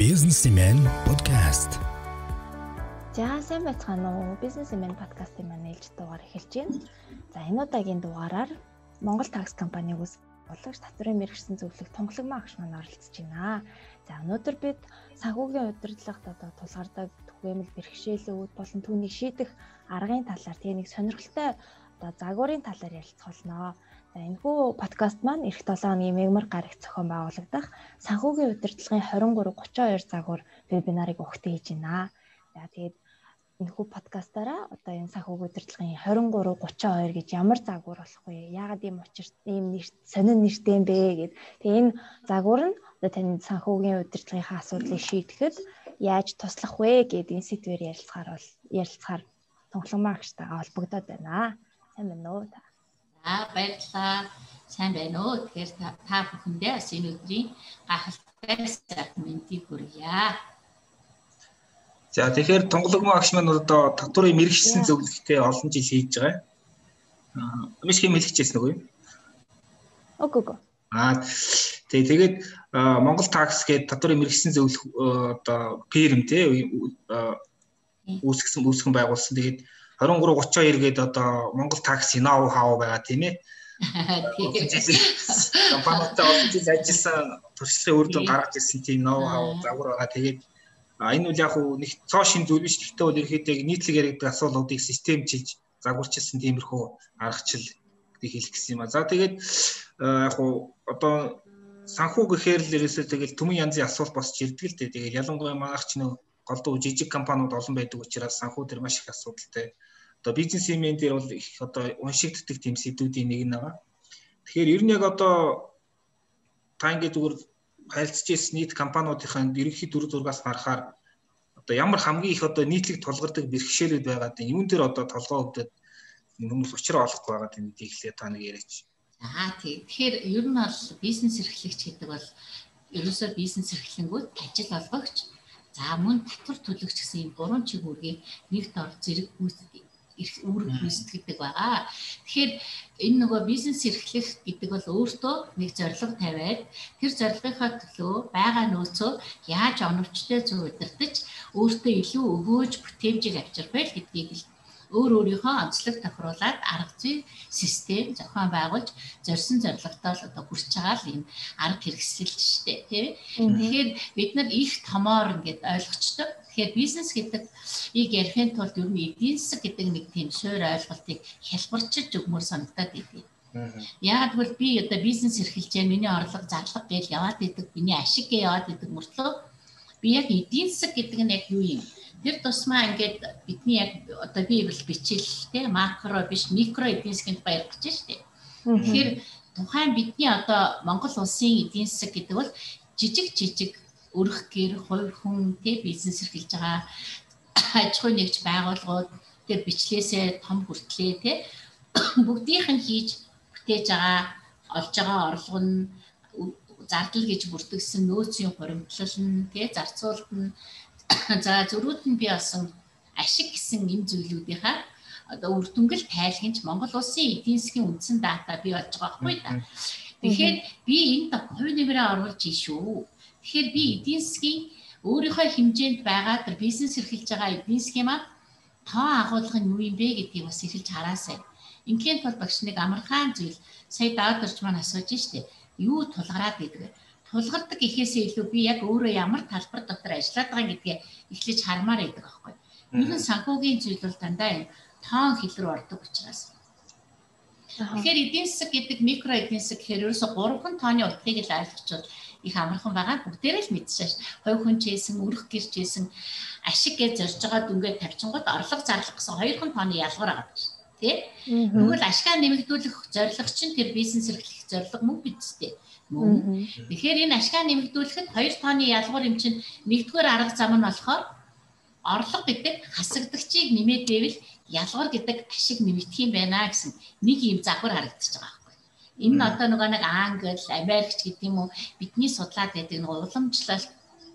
Businessman podcast. За сайн байцгаана уу? Businessman podcast-ийн маань ээлж дугаар эхэлж байна. За энэ удаагийн дугаараар Монгол такс компаниг ус бодлогч татврын мэрэгсэн зөвлөх тунгалагмаа агш маань оролцож байна. За өнөөдөр бид санхүүгийн удирдлагт одоо тулгардаг түгээмэл бэрхшээлүүд болон түүнийг шийдэх аргын талаар тэгээ нэг сонирхолтой одоо загварын талаар ярилцах болно. За энэхүү подкаст маань эх 7 хоногийн мегмар гарагт зохион байгуулагдах санхүүгийн удирдлагын 23 32 загвар вебинарыг өгтөө хийж байна. За тэгээд энэхүү подкастаараа одоо энэ санхүүгийн удирдлагын 23 32 гэж ямар загвар болох вэ? Яагаад ийм учирт ийм нэрт сонин нэртэй юм бэ гэд. Тэгээ энэ загвар нь одоо таны санхүүгийн удирдлагынхаа асуудлыг шийдэхэд яаж туслах вэ гэд энэ сэдвээр ярилцахаар бол ярилцахаар тонгломоо агштайгаа холбогдоод байна. Сайн байна уу та? За баярлалаа. Сайн байна уу? Тэгэхээр та бүхэндээ бас энэ өдрийн гахалтай сайд мэндийг хүргье. За тэгэхээр тонгологмоо агш маань одоо татврын мэрэгчсэн зөвлөлттэй олон жил хийж байгаа. Аа миш хэм хэлчихсэн үгүй юу? Үгүй үгүй. Аа тэгээ тэгээд Монгол такс гээд татврын мэрэгчсэн зөвлөх одоо фирм те үүсгэсэн үүсгэн байгуулсан. Тэгээд 23 32 гээд одоо Монгол такси ноу хау байгаа тийм ээ. Компанитай жил ажилласан туршлагын үр дүн гаргаж ирсэн тийм ноу хау загвар байгаа. Тэгээд энэ үл яг хуу нэг цоо шин зүйл биш. Гэхдээ бол ерөөхдөө нийтлэг яригддаг асуудлуудыг системчилж загварчилсан тиймэрхүү аргачлал гэдгийг хэлэх гэсэн юм а. За тэгээд яг хуу одоо санхүү гэхээр л ерөөсөө тэгэл төмөн янзын асуулт босч ирдэг л дээ. Тэгээд ялангуяа манайх ч нөө голдуу жижиг компаниуд олон байдаг учраас санхүү дээр маш их асуудалтай одоо бизнес имэн дээр бол их одоо уншигддаг тийм сэдвүүдийн нэг байгаа. Тэгэхээр ер нь яг одоо та ингээд зүгээр харилцаж ирсэн нийт компаниудынхаа ерөнхий дүр зургаас харахаар одоо ямар хамгийн их одоо нийтлэг тулгардаг бэрхшээлүүд байгаа гэдэг юун дээр одоо толгоо өвдөд хүмүүс учраа олохгүй байгаа гэдэг нь ихлээр та нэг яриач. Аа тийм. Тэгэхээр ер нь бол бизнес эрхлэгч гэдэг бол ерөөсөө бизнес эрхлэнгүүд ажил олгогч за мөн татвар төлөгч гэсэн юм гурван чиглэлийн нэгт ор зэрэг үүрэг гүйцэтгэдэг байгаа. Тэгэхээр энэ нөгөө бизнес эрхлэх гэдэг бол өөртөө нэг зорилго тавиад тэр зорилгынхаа төлөө байгаа нөөцөө яаж оновчтой зөв удирдах өөртөө илүү өгөөж бүтээмжийг авчрах вэ гэдгийг л өөр өөрийнхөө онцлог тохируулаад арга зүй систем зохион байгуулж зорьсон зорилготой л одоо хүрч байгаа л энэ арга хэрэгсэл шүү дээ тийм. Тэгэхээр бид нар их томоор ингээд ойлгочтой. Тэгэхээр бизнес гэдэг ийг ярихын тулд ер нь эдийн засаг гэдэг нэг тийм суур ойлголтыг хялбарчилж өгмөр санагдаад идэв. Яг тэгвэл би одоо бизнес эрхэлж जैन миний орлого зарлага гэж яваад идэг, миний ашиг гэж яваад идэг мөртлөө би яг эдийн засаг гэдэг нь яг юу юм? Тэр тусмаа ингээд бидний яг одоо би бол бичил те макро биш микро эдийн засгийн ярих гэж штэ. Тэгэхээр тухайн бидний одоо Монгол улсын эдийн засаг гэдэг бол жижиг жижиг өрх гэр хувь хүн те бизнес эрхэлж байгаа. Аж ахуй нэгж байгууллагууд тэр бичлээсээ том хүртлээ те бүгдийнх нь хийж бүтээж байгаа олж байгаа орлого нь зардал гэж бүртгэсэн нөөцийн хуримтлал нь тий зарцуулалт нь За зөрүүд нь би олсон ашиг гэсэн энэ зүйлүүдийнхаа одоо үр дүнгэл тайлгнж Монгол улсын эдийн засгийн үндсэн дата бий болж байгаа байхгүй да. Тэгэхээр би энд хувь нэмрээ оруулж ийшүү. Тэгэхээр би эдийн засгийн өөрийнхөө хэмжээнд байгаа тэр бизнес эрхэлж байгаа эдийн засгийн маа тоо агуулга нь юу юм бэ гэдгийг бас эхэлж хараасай. Ингийн тул багш нэг амархан зүйл сая даадорч маань асууж штэ. Юу тулгараад гэдэг вэ? Тулгардаг ихээсээ илүү би яг өөрөө ямар талбар дотор ажиллаад байгаа гэдгээ эхлэж хармаар байдаг аахгүй. Ер нь санхүүгийн зүйл бол дандаа юм тоон хил рүү ордог учраас. Тэгэхээр эдийн засаг гэдэг микро эдийн засаг гэхээр ерөөсө 3 тооны утгыг л ойлгочвол их амархан байгаа. Бүгдээрээ л мэдчихэж хувь хүн чийсэн, өрх гэр чийсэн ашиг гэж зорж байгаа дүнгээ тавьчингууд орлого зарлах гэсэн хоёр тооны ялгар байгаа шүү. Тэ? Тэгвэл ашгаа нэмэгдүүлэх зорилго чинь тэр бизнес эрхлэх зорилго мөн бидтэй мөн. Тэгэхээр энэ ашгаа нэмэгдүүлэхэд хоёр тооны ялгуур юм чинь нэгдүгээр арга зам нь болохоор орлого гэдэг хасагдагчийг нэмээд байвал ялгуур гэдэг ашиг нэмэгдэх юм байна гэсэн нэг юм завхар харагдаж байгаа байхгүй. Энэ нь одоо нөгөө нэг Англи, Америкч гэдэг юм уу бидний судлаад байдаг нэг уламжлалт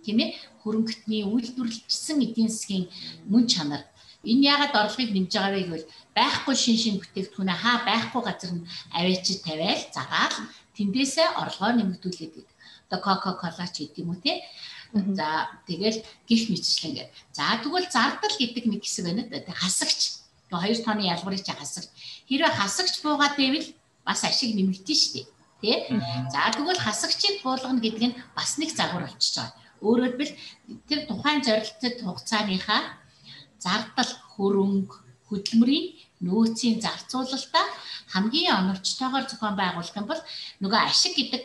тийм ээ хөрөнгөтний үйлдвэрлэлжсэн эдийн засгийн мөн чанар Энэ ягаад орлогыг нэмж байгаа вэ гэвэл байхгүй шин шин бүтээгдэхүүнээ хаа байхгүй газар нь аваач тавиал загаал тэндээсээ орлогоо нэмэгдүүлээд байдаг. Одоо Coca-Cola ч гэдэг юм уу те. За тэгэл гих мэтчлэн гэ. За тэгвэл зардал гэдэг нэг хэсэг байна да. Хасагч. Тэгээ хоёр тооны ялгарыг чи хасагч. Хэрвээ хасагч буугаад байвал бас ашиг нэмэгдэн дээ. Тэ? За тэгвэл хасагчийг буулгана гэдэг нь бас нэг загвар болчихж байгаа. Өөрөөр хэлбэл тэр тухайн зорилттой хугацааныхаа зардал хөрөнгө хөдөлмөрийн нөөцийн зарцуулалтаа хамгийн оновчтойгоор зохион байгуулах юм бол нөгөө ашиг гэдэг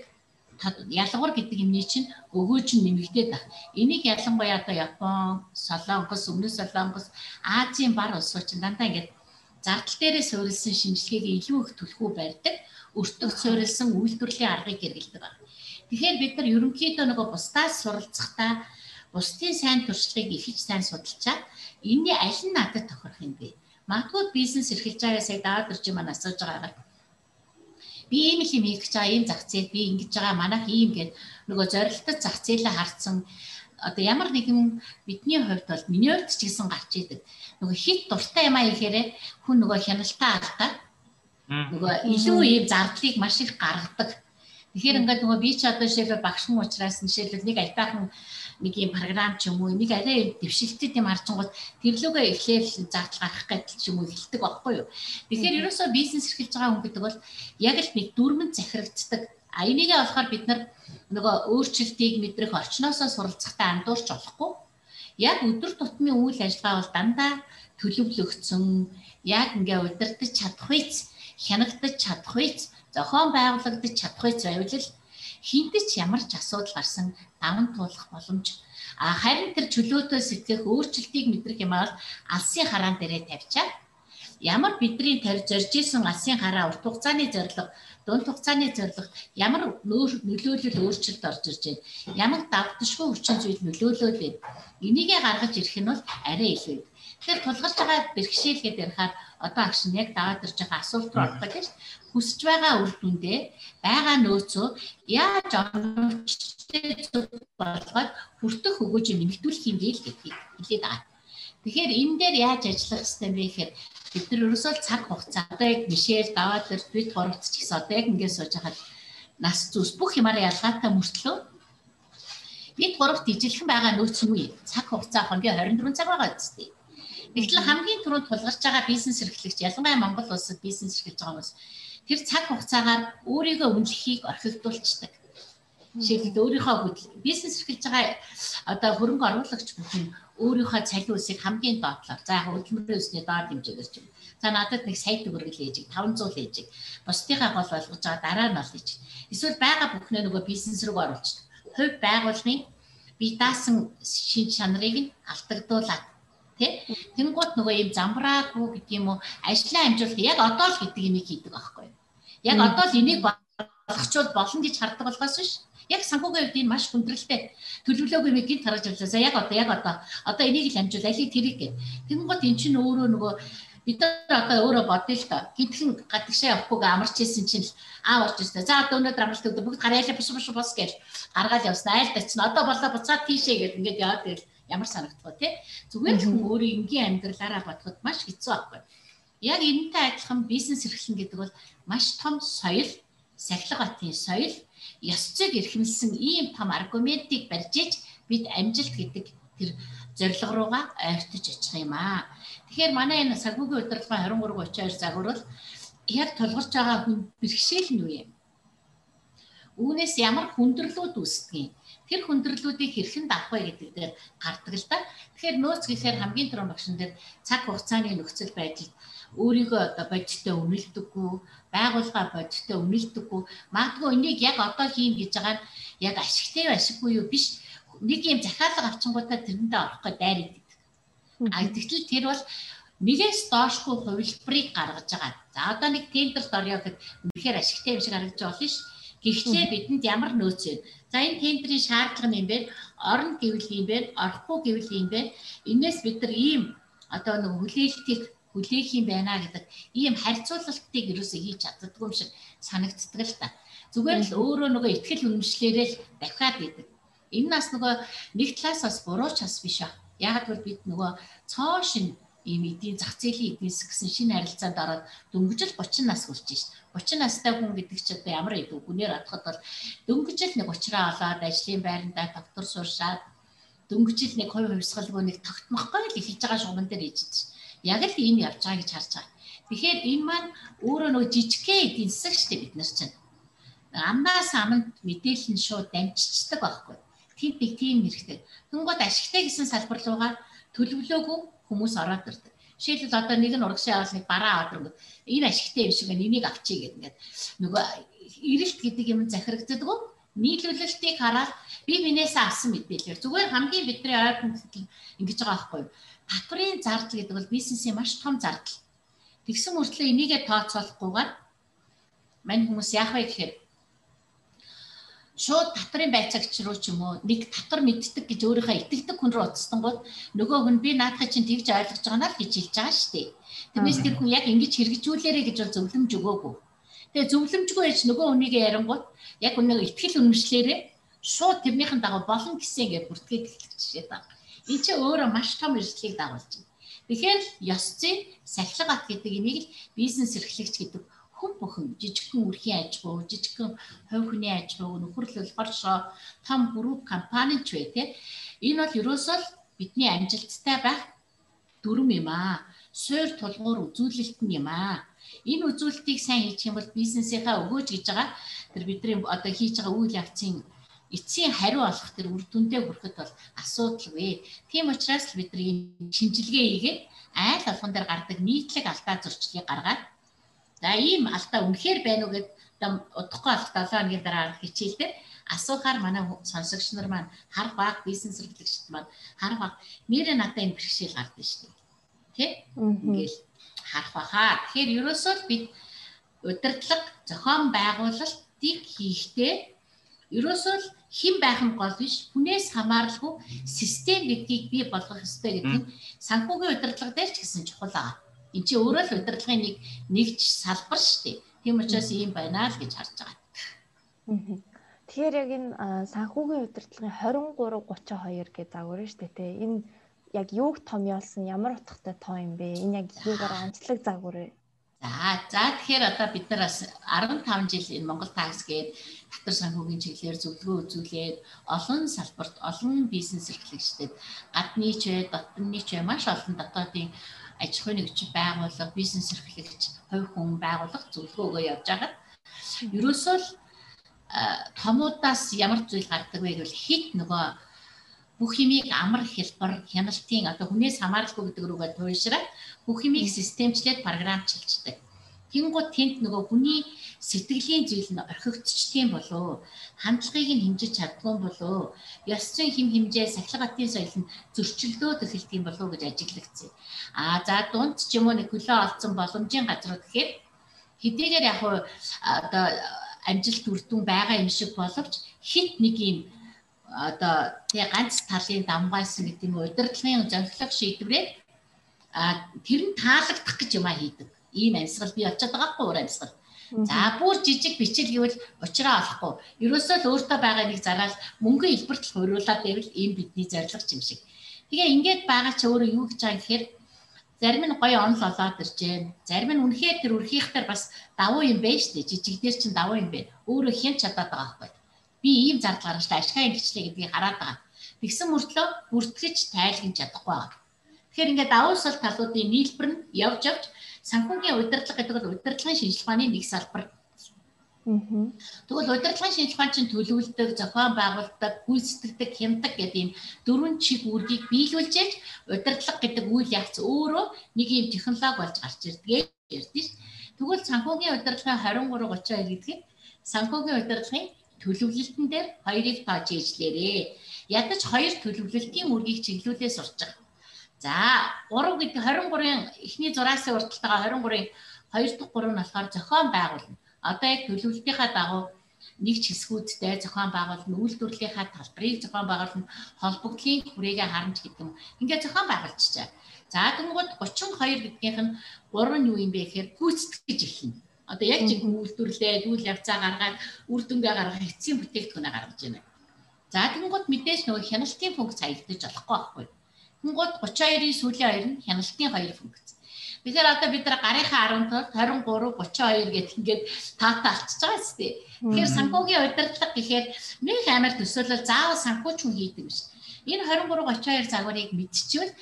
ялгуур гэдэг юмний чинь өгөөж нь нэмэгдээд байна. Энийг ялангуяа одоо Япон, Солонгос, Өмнөд Солонгос, Азийн бар улсууд чинь дандаа ингээд зардал дээрээ суурилсан шинжилгээг илүү их түлхүү барьдаг, өртөг суурилсан үйлдвэрлэлийн аргыг хэрэгэлдэг байна. Тэгэхээр бид нар ерөнхийдөө нөгөө бусдаас суралцахдаа бусдын сайн туршлагыг их сайн судалчаад энэний аль нь надад тохирох юм бэ? Магадгүй бизнес эрхэлж байгаа сая даад ирж маань асууж байгаа. Би ийм л юм хийж байгаа, ийм зах зээл би ингэж байгаа, манайх ийм гэд нөгөө зорилттой зах зээлээ харцсан одоо ямар нэгэн бидний хувьд бол миний хувьд ч гэсэн гарч идэг. Нөгөө хит дуртай юм аа ихээр хүн нөгөө хяналтаа алдаад нөгөө илүү ийм зардлыг маш их гаргадаг. Тэгэхээр ингээд нөгөө би ч одоо жишээлбэл багш нь уучраас жишээлбэл нэг альбаахан нэг юм програм ч юм уу нэг арай дэвшилтэд юм харчингууд тэрлүүгээ эхлээл зардал гаргах гэдэг ч юм уу эхэлдэг байхгүй юу. Тэгэхээр ерөөсөө бизнес эрхэлж байгаа хүн гэдэг бол яг л нэг дүрмэн захирагддаг. А энийгээ болохоор бид нар нөгөө өөрчлөлтийг мэдрэх орчноосоо суралцахтаа андуурч болохгүй. Яг өдөр тутмын үйл ажиллагаа бол дандаа төлөвлөгдсөн яг ингээ удирдах чадах үйц хянагдаж чадах үйц зохион байгуулагдаж чадах үйц байвал л хинтэж ямар ч асуудал гарсан даван туулах боломж. А харин тэр чөлөөтэй сэтгэх өөрчлөлтийг мэдрэх юм бол алсын хараан дээрээ тавьчаад ямар бидний тарь зорж исэн алсын хараа урт хугацааны зорилго дунд хугацааны зорилго ямар нөлөөлөл өөрчлөлт орж ирж байна? Ямар давтшгүй хүчин зүйл нөлөөлөд байна энийгээ гаргаж ирэх нь бол арай илүү Тэгэхээр тулгарч байгаа бэрхшээл гэдээ ярихаар одоо агш нь яг даваад ирж байгаа асуулт руу орох гэж хүсэж байгаа үр дүндээ байгаа нөөцөө яаж оновчтой зүг болгоод хүртэх өгөөж нэмэгдүүлэх юм бэ гэдгийг хэлээд байгаа. Тэгэхээр энэ дээр яаж ажиллах ёстой бэ гэхээр бид нар ерөөсөө цаг хугацаа одоо яг Мишель даваад ир бид гуравт ч гэсэн одоо яг ингээд сууж хахад нас зүс бүх юмараа ялгаатай мөртлөө бид гуравт ижилхэн байгаа нөөц нь үе цаг хугацаа хоногийн 24 цаг байгаа үстэй. Тэгтэл хамгийн түрүүнд тулгарч байгаа бизнес эрхлэгч ялангуяа Монгол улсад бизнес эрхэлж байгаа хүмүүс тэр цаг хугацаагаар өөрийгөө үнэлэхийг орхигдуулцдаг. Жишээлбэл өөрийнхөө хөдөл бизнес эрхэлж байгаа одоо хөрөнгө оруулагч бүхэн өөрийнхөө цалин үсийг хамгийн доотлоор за яг хөдөлмөрийн өсний доод хэмжээгээр ч юм. За надад нэг сая төгрөгөл ээжиг 500 ээжиг. Бусдынхаа гол болгож байгаа дараа нь ол ээж. Эсвэл байгаа бүхнээ нөгөө бизнес рүү оруулчихдаг. Хувь байгууллагын бие даасан шин чанарыг нь алдагдуулаад тий. Тэнгууд нөгөө юм замбраагүй гэдэг юм уу ажлаа амжуулах яг одоо л гэдэг юмыг хийдэг байхгүй. Яг одоо л энийг болгочвол болно гэж хардаг болохоос биш. Яг санхүүгийн хувьд энэ маш хүндрэлтэй төлөвлөөгүй юм гинт харж байлаа. За яг одоо яг одоо одоо энийг л амжуул алийг тэрийг гэ. Тэнгууд эн чинь өөрөө нөгөө бид нар одоо өөрөө бодъё л доо. Гинтхэн гадагшаа явахгүйгээ амарч ийсэн чинь аа орж ирсэн. За одоо өнөөдөр амралт өгдөө бүгд гараалаа биш биш бос гэж гаргаал явсан. Айл дачна. Одоо болоо буцаад тийшээ гэдэг ингээд яваад ирэл ямар санагдах вэ те зүгээр л хүн өөрийн энгийн амьдралаараа бодоход маш хэцүү байхгүй яг энэтэй адилхан бизнес эрхлэн гэдэг бол маш том соёл сахилга батын соёл ёс зүйг эрхэмлсэн ийм том аргументыг барьж иж бид амжилт гэдэг тэр зорилго руугаа ойртож очих юм аа. Тэгэхээр манай энэ сагвуугийн удирдлагын 2332 загвар яг тулгарч байгаа хүн бэрхшээл нь юу юм? Үүнээс ямар хүндрэлүүд үүсдэг юм? тэр хүндрэлүүдийг хэрхэн давах вэ гэдэг дээр гардаг л да. Тэгэхээр нөөц гэхээр хамгийн түрүүн багшин дээр цаг хугацааны нөхцөл байдал өөрийгөө одоо бодиттой үнэлдэггүй, байгууллага бодиттой үнэлдэггүй. Магадгүй энийг яг одоо хийн гэж байгаа нь яг ашигтай ашиггүй юу биш. Нэг юм захиалга авчингуудаа тэрэндээ орохгүй дайраад идэг. А тэгтэл тэр бол нэгээс доошгүй хувилбарыг гаргаж байгаа. За одоо нэг тендерт орё гэхэд үнэхээр ашигтай юм шиг харагдаж болно ш. Гэхдээ бидэнд ямар нөөц вэ? За энэ тендерийн шаардлага нь юм бэ? Орно гэвэл юм бэ? Орохгүй гэвэл юм бэ? Инээс бид нар ийм одоо нэг хүлээлтийг хүлээх юм байна гэдэг ийм харьцуулалтыг юусоо хийж чаддгүй юм шиг санагддаг л та. Зүгээр л өөрөө нөгөө ихтгэл үнэмшлэрээ л дахиад идэг. Энэ нас нөгөө нэг талаас бас буруу ч бас биш аа. Яг л бид нөгөө цоо шин ийм эдийн зах зээлийн эдийн засгийн шинэ харилцаанд ороод дөнгөжл 30 нас хүрч шít. 30 настай хүн гэдэг чинь одоо ямар идэв гүнээр бодоход бол дөнгөжл нэг уучраа олоод ажлын байрандаа доктор сууршаад дөнгөжл нэг хувь хувьсгалгүй нэг тогтмохгүй л эхэлж байгаа шугамн дээр ижиж. Яг л ийм явж байгаа гэж харж байгаа. Тэгэхээр энэ маань өөрөө нөгөө жижигхэн эдийн засаг шүү дээ бид нар чинь. Амнаас аманд мэдээлэл нь шууд дамжчихдаг байхгүй. Тэнд нэг тийм хэрэгтэй. Тэнгууд ашигтай гэсэн салбар руугаа төлөвлөөгүй хүмүүс ороод ирдэг. Жишээлбэл одоо нэг нь урагшаа аваад нэг бараа аваад энэ ашигтай юм шиг байна. Энийг авчий гэдэг ингээд нөгөө эрэлт гэдэг юм захирагддаг нийлүүлэлтийг хараад би бинээс авсан мэдээлэлээр зүгээр хамгийн бидний ойрхон ингэж байгаа байхгүй юу? Татврын зардал гэдэг бол бизнесийн маш том зардал. Тэгсэн мөртлөө энийгээ тооцоолохгүйгээр мань хүмүүс яах вэ гэхээр шууд татврын байцаагч руу ч юм уу нэг татвар мэддэг гэж өөрийнхөө итгэдэг хүн рүү уцсангууд нөгөө хүн би наадхаа чинь тэгж ойлгож байгаа наа гэж хэлж байгаа шүү дээ. Тэрнээс тэр хүн яг ингэж хэрэгжүүлээрэ гэж бол зөвлөмж өгөөгүй. Тэгээ зөвлөмжгүй яж нөгөө хүнийг ярингууд яг өнөө ихтгэл үнэмшлээрээ шууд тэрнийхэн дагуу болно гэсэн ингээд бүртгээд эхлэх жишээ Энэ чинь өөрөө маш том эрсдлийг дагуулж байна. Тэгэхээр ёс зүй сахилга ат гэдэг энийг л бизнес эрхлэгч гэдэг хүн бүхэн жижигхэн үрхийн аж ахуй, жижигхэн хувь хүний аж ахуй, нөхөрлөл, хоршоо, том групп компани ч бай тээ. Энэ бол ерөөсөө бидний амжилттай байх дүрм юм аа. Суур тулгуур үзүүлэлт нь юм аа. Энэ үзүүлэлтийг сайн хийчих юм бол бизнесийнхаа өгөөж гэж байгаа тэр бидний одоо хийж байгаа үйл явцын эцсийн хариу олох тэр үр дүндээ хүрэхэд бол асуудалгүй. Тийм учраас бид нар ийм шинжилгээ хийгээд айл алган дээр гардаг нийтлэг алдаа зурчлыг гаргаад За ийм алдаа үнэхээр байна уу гэд удахгүй алт 7 хоногийн дараа хичээлдээ асуухаар манай сонсогч нар маань харах баг бизнес эрхлэгчд маань харах баг нэрээ надад энэ бэрхшээл гардаг шүү дээ. Тэ? Ингээл харах бахаа. Тэгэхээр ерөөсөө бид удирдлага зохион байгуулалтыг хийхдээ ерөөсөө хэн байх нь гол биш хүнээс хамааралгүй систем гэдгийг бий болгох ёстой гэдэг нь санхүүгийн удирдлага дээр ч гэсэн чухал аа. Энд чи өөрөө л удирдлагын нэг нэгж салбар шүү дээ. Тийм учраас ийм байна л гэж харж байгаа. Тэгэхээр яг энэ санхүүгийн удирдлагын 23 32 гэж загвар шүү дээ те. Энэ яг юуг томьёолсон ямар утгатай тоо юм бэ? Энэ яг юугаар онцлог загвар? За за тэгэхээр одоо бид нар бас 15 жил энэ Монгол такс гээд татвар санхүүгийн чиглэлээр зөвлөгөө үзүүлээд олон салбарт олон бизнес эрхлэгчдэд гадны ч бай, дотны ч бай маш олон дотоодын аж ахуйн нэгж байгууллага, бизнес эрхлэгч, хувь хүн байгууллага зөвлөгөө өгөө явж байгаа. Ерөөсөө л томуудаас ямар зүйл гардаг вэ гэвэл хит нөгөө бүх юмыг амар хэлбэр хяналтын одоо хүнээс хамааралгүй гэдэг рүүгээ туйлшраад бүх юмыг системчлээд програмчлцдаг. Тэнгууд тэнд нөгөө хүний сэтгэлийн зүйл нь орхигдчихдээ болов хандлагыг нь хэмжиж чаддгүй болов ёс зүйн хим хэмжээ сахилга гатын соёл нь зөрчилдөөд эхэлдэг юм болов гэж ажиглагдсан. А за дунд ч юм уу нэг хөлөө олцсон боломжийн газрууд гэхээр хэдийгээр яг одоо амжилт үр дүн байгаа юм шиг боловч хит нэг юм одоо тэгээ ганц талын дамгайсан гэдэг нь удирдлагын зорилго шийдвэрээ а тэр нь таалагдах гэж юм а хийдэг ийм амьсгал бий болчиход байгаа хгүй уур амьсгал. За бүр жижиг бичил гэвэл уучраа олохгүй. Ерөөсөө л өөртөө байгаа нэг зараал мөнгөн хэлбэрт л хуриулаад байвал ийм бидний зорилго юм шиг. Тэгээ ингээд байгаа ч өөрөө юу гэж байгаа гэхээр зарим нь гоё онол олоод ирж байна. Зарим нь үнэхээр тэр үрхийхтэр бас давуу юм байна шүү дээ. Жижиг дээр чинь давуу юм байна. Өөрөө хэн чадаад байгаа байхгүй. Би ийм зардал гаргачлаа ашигын ингэчлээ гэдгийг хараад байгаа. Тэгсэн мөртлөө бүртгэж тайлгнаж чадахгүй байгаа. Тэгэхээр ингээд давуу сал талуудын нийлбэр нь явж явж санхүүгийн удирдлага гэдэг бол удирдлагын шинжилгээний нэг салбар. Тэгвэл удирдлагын шинжилгээ чинь төлөвлөдөг, зохион байгуулдаг, гүйцэтгэдэг, хямдаг гэдэг ийм дөрвөн чиг үүргийг биелүүлж яж удирдлага гэдэг үйл явц өөрөө нэг ийм технологи болж гарч ирдэг ярьдээ ш. Тэгвэл санхүүгийн удирдлагын 23 32 гэдэг нь санхүүгийн удирдлагын төлөвлөлтөн дээр хоёрыг тоож ижлээрээ. Ядаж хоёр төлөвлөлтийн үргийг чиглүүлээ сурч байгаа. За 3 гэдэг 23-ын эхний зураасан урталтайгаа 23-ын 2 дахь 3 нь болохоор зохион байгуулна. Одоо яг төлөвлөлтийнхаа дагуу нэг ч хэсгүүдтэй зохион байгуулна, үйлдвэрлэлийнхаа талбарыг зохион байгуулна, холбогдлын хүрээгээ харамж гэдэг юм. Ингээд зохион байгуулчихжээ. За тэнгууд 32 гэдгийнх нь 3 нь юу юм бэ гэхээр гүйцэтгэж эхэлнэ. Одоо яг жиг үйлдвэрлээд, үйл явцаа гаргаад, үр дүнгээ гаргах эцсийн бүтээгдэхүүнээ гаргаж байна. За тэнгууд мэдээж нөгөө хяналтын функц хаягдаж болохгүй байхгүй. Хунгууд 32-ийн сүүлийн хоёр нь хяналтын хоёр функц. Тэгэхээр одоо бид нар гарынхаа 10 23 32 гэх ингээд таатаа алчиж байгаа шүү дээ. Тэгэхээр санхүүгийн удирдлага гэхээр нэг амар төсөөлөл заавал санхүүч хүн хийдэг биш. Энэ 23 32 загварыг мэдчихвэл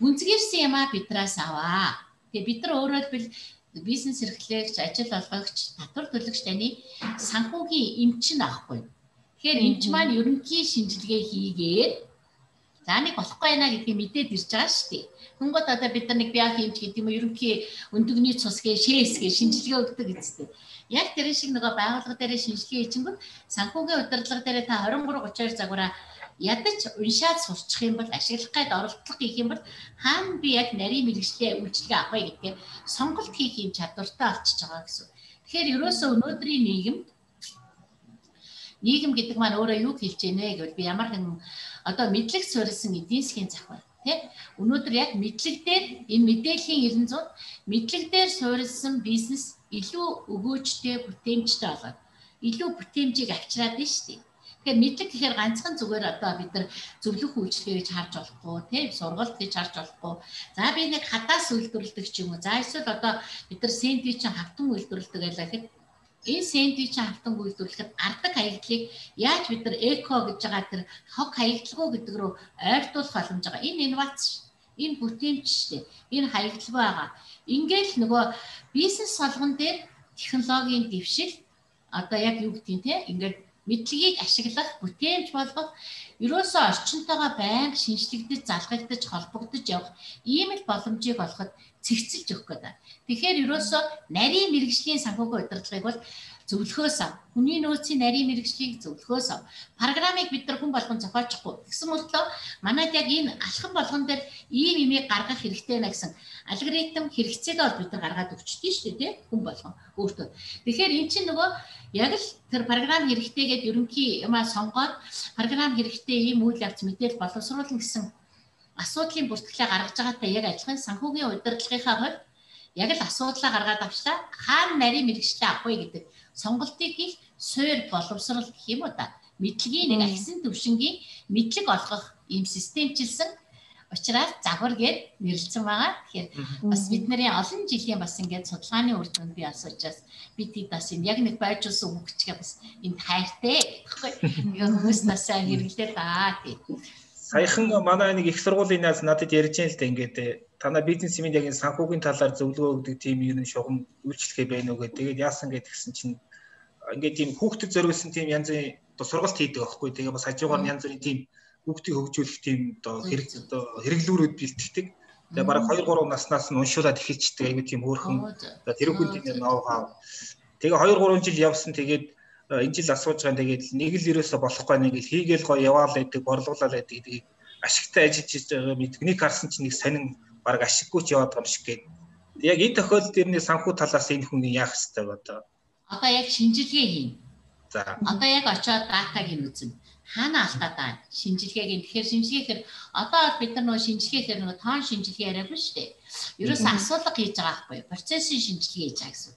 гүнзгийрсэн юм а бидраас аваа. Тэгээ бид нар өөрөө бил бизнес эрхлэгч, ажил олгогч, татвар төлөгч таны санхүүгийн эмч нь аахгүй. Тэгэхээр эмч маань ерөнхий шинжилгээ хийгээд за нэг болохгүй байна гэдгийг мэдээд ирж байгаа шүү дээ. Тэнгод одоо бид нар нэг биах юмч гэдэг юм ерөнхий өндөгний цус гээ шээс гээ шинжилгээ өгдөг гэжтэй. Яг тэр шиг нөгөө байгууллага дээр шинжилгээ хийчихэнгүүт санхүүгийн удирдлага дээр та 23 32 загвараа ядаж уншаад сурчих юм бол ашиглах гээд оролдлого хийх юм бол хаана би яг нарийн мэрэгчлээ үйлчлэгээ авах вэ гэдгээ сонголт хийх юм чадвартай болчихж байгаа гэсэн. Тэгэхээр ерөөсөө өнөөдрийн нийгэмд нийгэм гэдэг маань өөрөө юу хэлж байна гэвэл би ямар нэгэн одоо мэдлэг суурилсан эдийн засгийн зах байна тий. Өнөөдөр яг мэдлэг дээр энэ мэдээллийн 900 мэдлэг дээр суурилсан бизнес илүү өгөөжтэй бүтээмжтэй болоод илүү бүтээмжийг авчираад байна шүү дээ. Тэгэхээр мэдлэг гэхээр ганцхан зүгээр одоо бид нар зөвлөх үйлчлэгээ гэж харж болохгүй тийм сургалт гэж харж болохгүй. За би нэг хадаас үйлдвэрлэдэг ч юм уу. За эсвэл одоо бид нар сэндвичийн хавтан үйлдвэрлэдэг байлаа гэхэд энэ сэндвичийн хавтан үйлдвэрлэхэд гардаг хаягдлыг яаж бид нар эко гэж байгаа тэр хог хаягдлагуу гэдэг рүү ойртуулах боломж байгаа. Энэ инновац энэ бүтээмж шүү дээ. Энэ хаягдлагуу байгаа. Ингээл нөгөө бизнес солгон дээр технологийн дэвшил одоо яг юу гэдгийг те ингээд мэдлэгийг ашиглах, бүтээмж болгох, ерөөсөө орчинтойгоо байнга шинжлэгдэж, залгагдаж, холбогдож явах ийм л боломжийг олоход цэгцэлж өгөх гэдэг. Тэгэхээр ерөөсөө нарийн мэрэгжлийн санхүүгийн удирдлагыг бол зөвлөхөөс ав. Хүний нөөцийн нарийн мэрэгжлийг зөвлөхөөс ав. Программыг бид нар хүн болгон зохиолчихгүй. Тэгсэн мөртлөө манайд яг энэ алхам болгон дээр ийм имийг гаргах хэрэгтэй нэ гэсэн алгоритм хэрэгцээгээ бол бид нар гаргаад өгчдээ шүү дээ тий хүн болгон өөртөө. Тэгэхээр эн чинь нөгөө яг л тэр програм хэрэгтэйгээд ерөнхий юмаа сонгоод програм хэрэгтэй ийм үйл явц мэдээл боловсруулна гэсэн асуудлын бүртгэлээ гаргаж байгаатай яг адилхан санхүүгийн удирдлагынхаа хувьд яг л асуудлаа гаргаад авчлаа хаана нарийн мэрэгчлээ авах вэ гэдэг сонголтыг их суур боловсрал гэх юм уу та мэдлэгийн нэг агсан төвшингийн мэдлэг олгох ийм системчилсэн учраас загвар гээд нэрлэлсэн байгаа. Тэгэхээр бас бидний олон жилийн бас ингээд судалгааны үр дүнд би бас учраас бид хэд бас энэ яг нэг байж ус өгчгээ бас энд хайртай гэхгүй. Хүмүүс насаа хэрэглээ даа тий. Саяхан манай нэг их сургуулийн наас надад ярьж байгаа л да ингээд танаа бизнес юм яг энэ санхүүгийн талаар зөвлөгөө өгдөг тийм ер нь шугам үйлчлэгээ байна уу гэдэг. Тэгээд яасан гэдэг гисэн чинь ингээд тийм хүүхдэд зориулсан тийм янзын оо сургалт хийдэг аахгүй. Тэгээ бас хажуугаар янз бүрийн тийм хүүхдийг хөгжүүлэх тийм оо хэрэг оо хэрэглүүрүүд бэлтгэдэг. Тэгээ бараг 2 3 наснаас нь уншуулад эхэлчихдэг айгүй тийм хөөрхөн тэрүүхэн тийм ноу-хау. Тэгээ 2 3 жил явсан тэгээд энэ жил асууж байгаа тэгээд нэг л ерөөсө болохгүй нэг л хийгээл гоё яваал байдаг, борлуулаад байдаг. Тэгээд ашигтай ажиллаж байгаа мэдгнийг харсан чинь нэг сонин бараг ашиггүй ч яваад байгаа юм шиг гээд. Яг энэ тохиолдолд энэ санхүү талаас энэ хүн яах ёстой вэ одоо? Одоо яг шинжилгээ хийн. За. Одоо яг очиод датаг хийн үзэн. Хаана алдаад байгаа шинжилгээг нь тэгэхээр шинжилгээхээр одоо бид нар нөгөө шинжилгээхээр нөгөө тоон шинжилгээ яриаг нь шүү дээ. Ерөөсөө асуулга хийж байгаа байхгүй процессын шинжилгээ хийж байгаа гэсэн.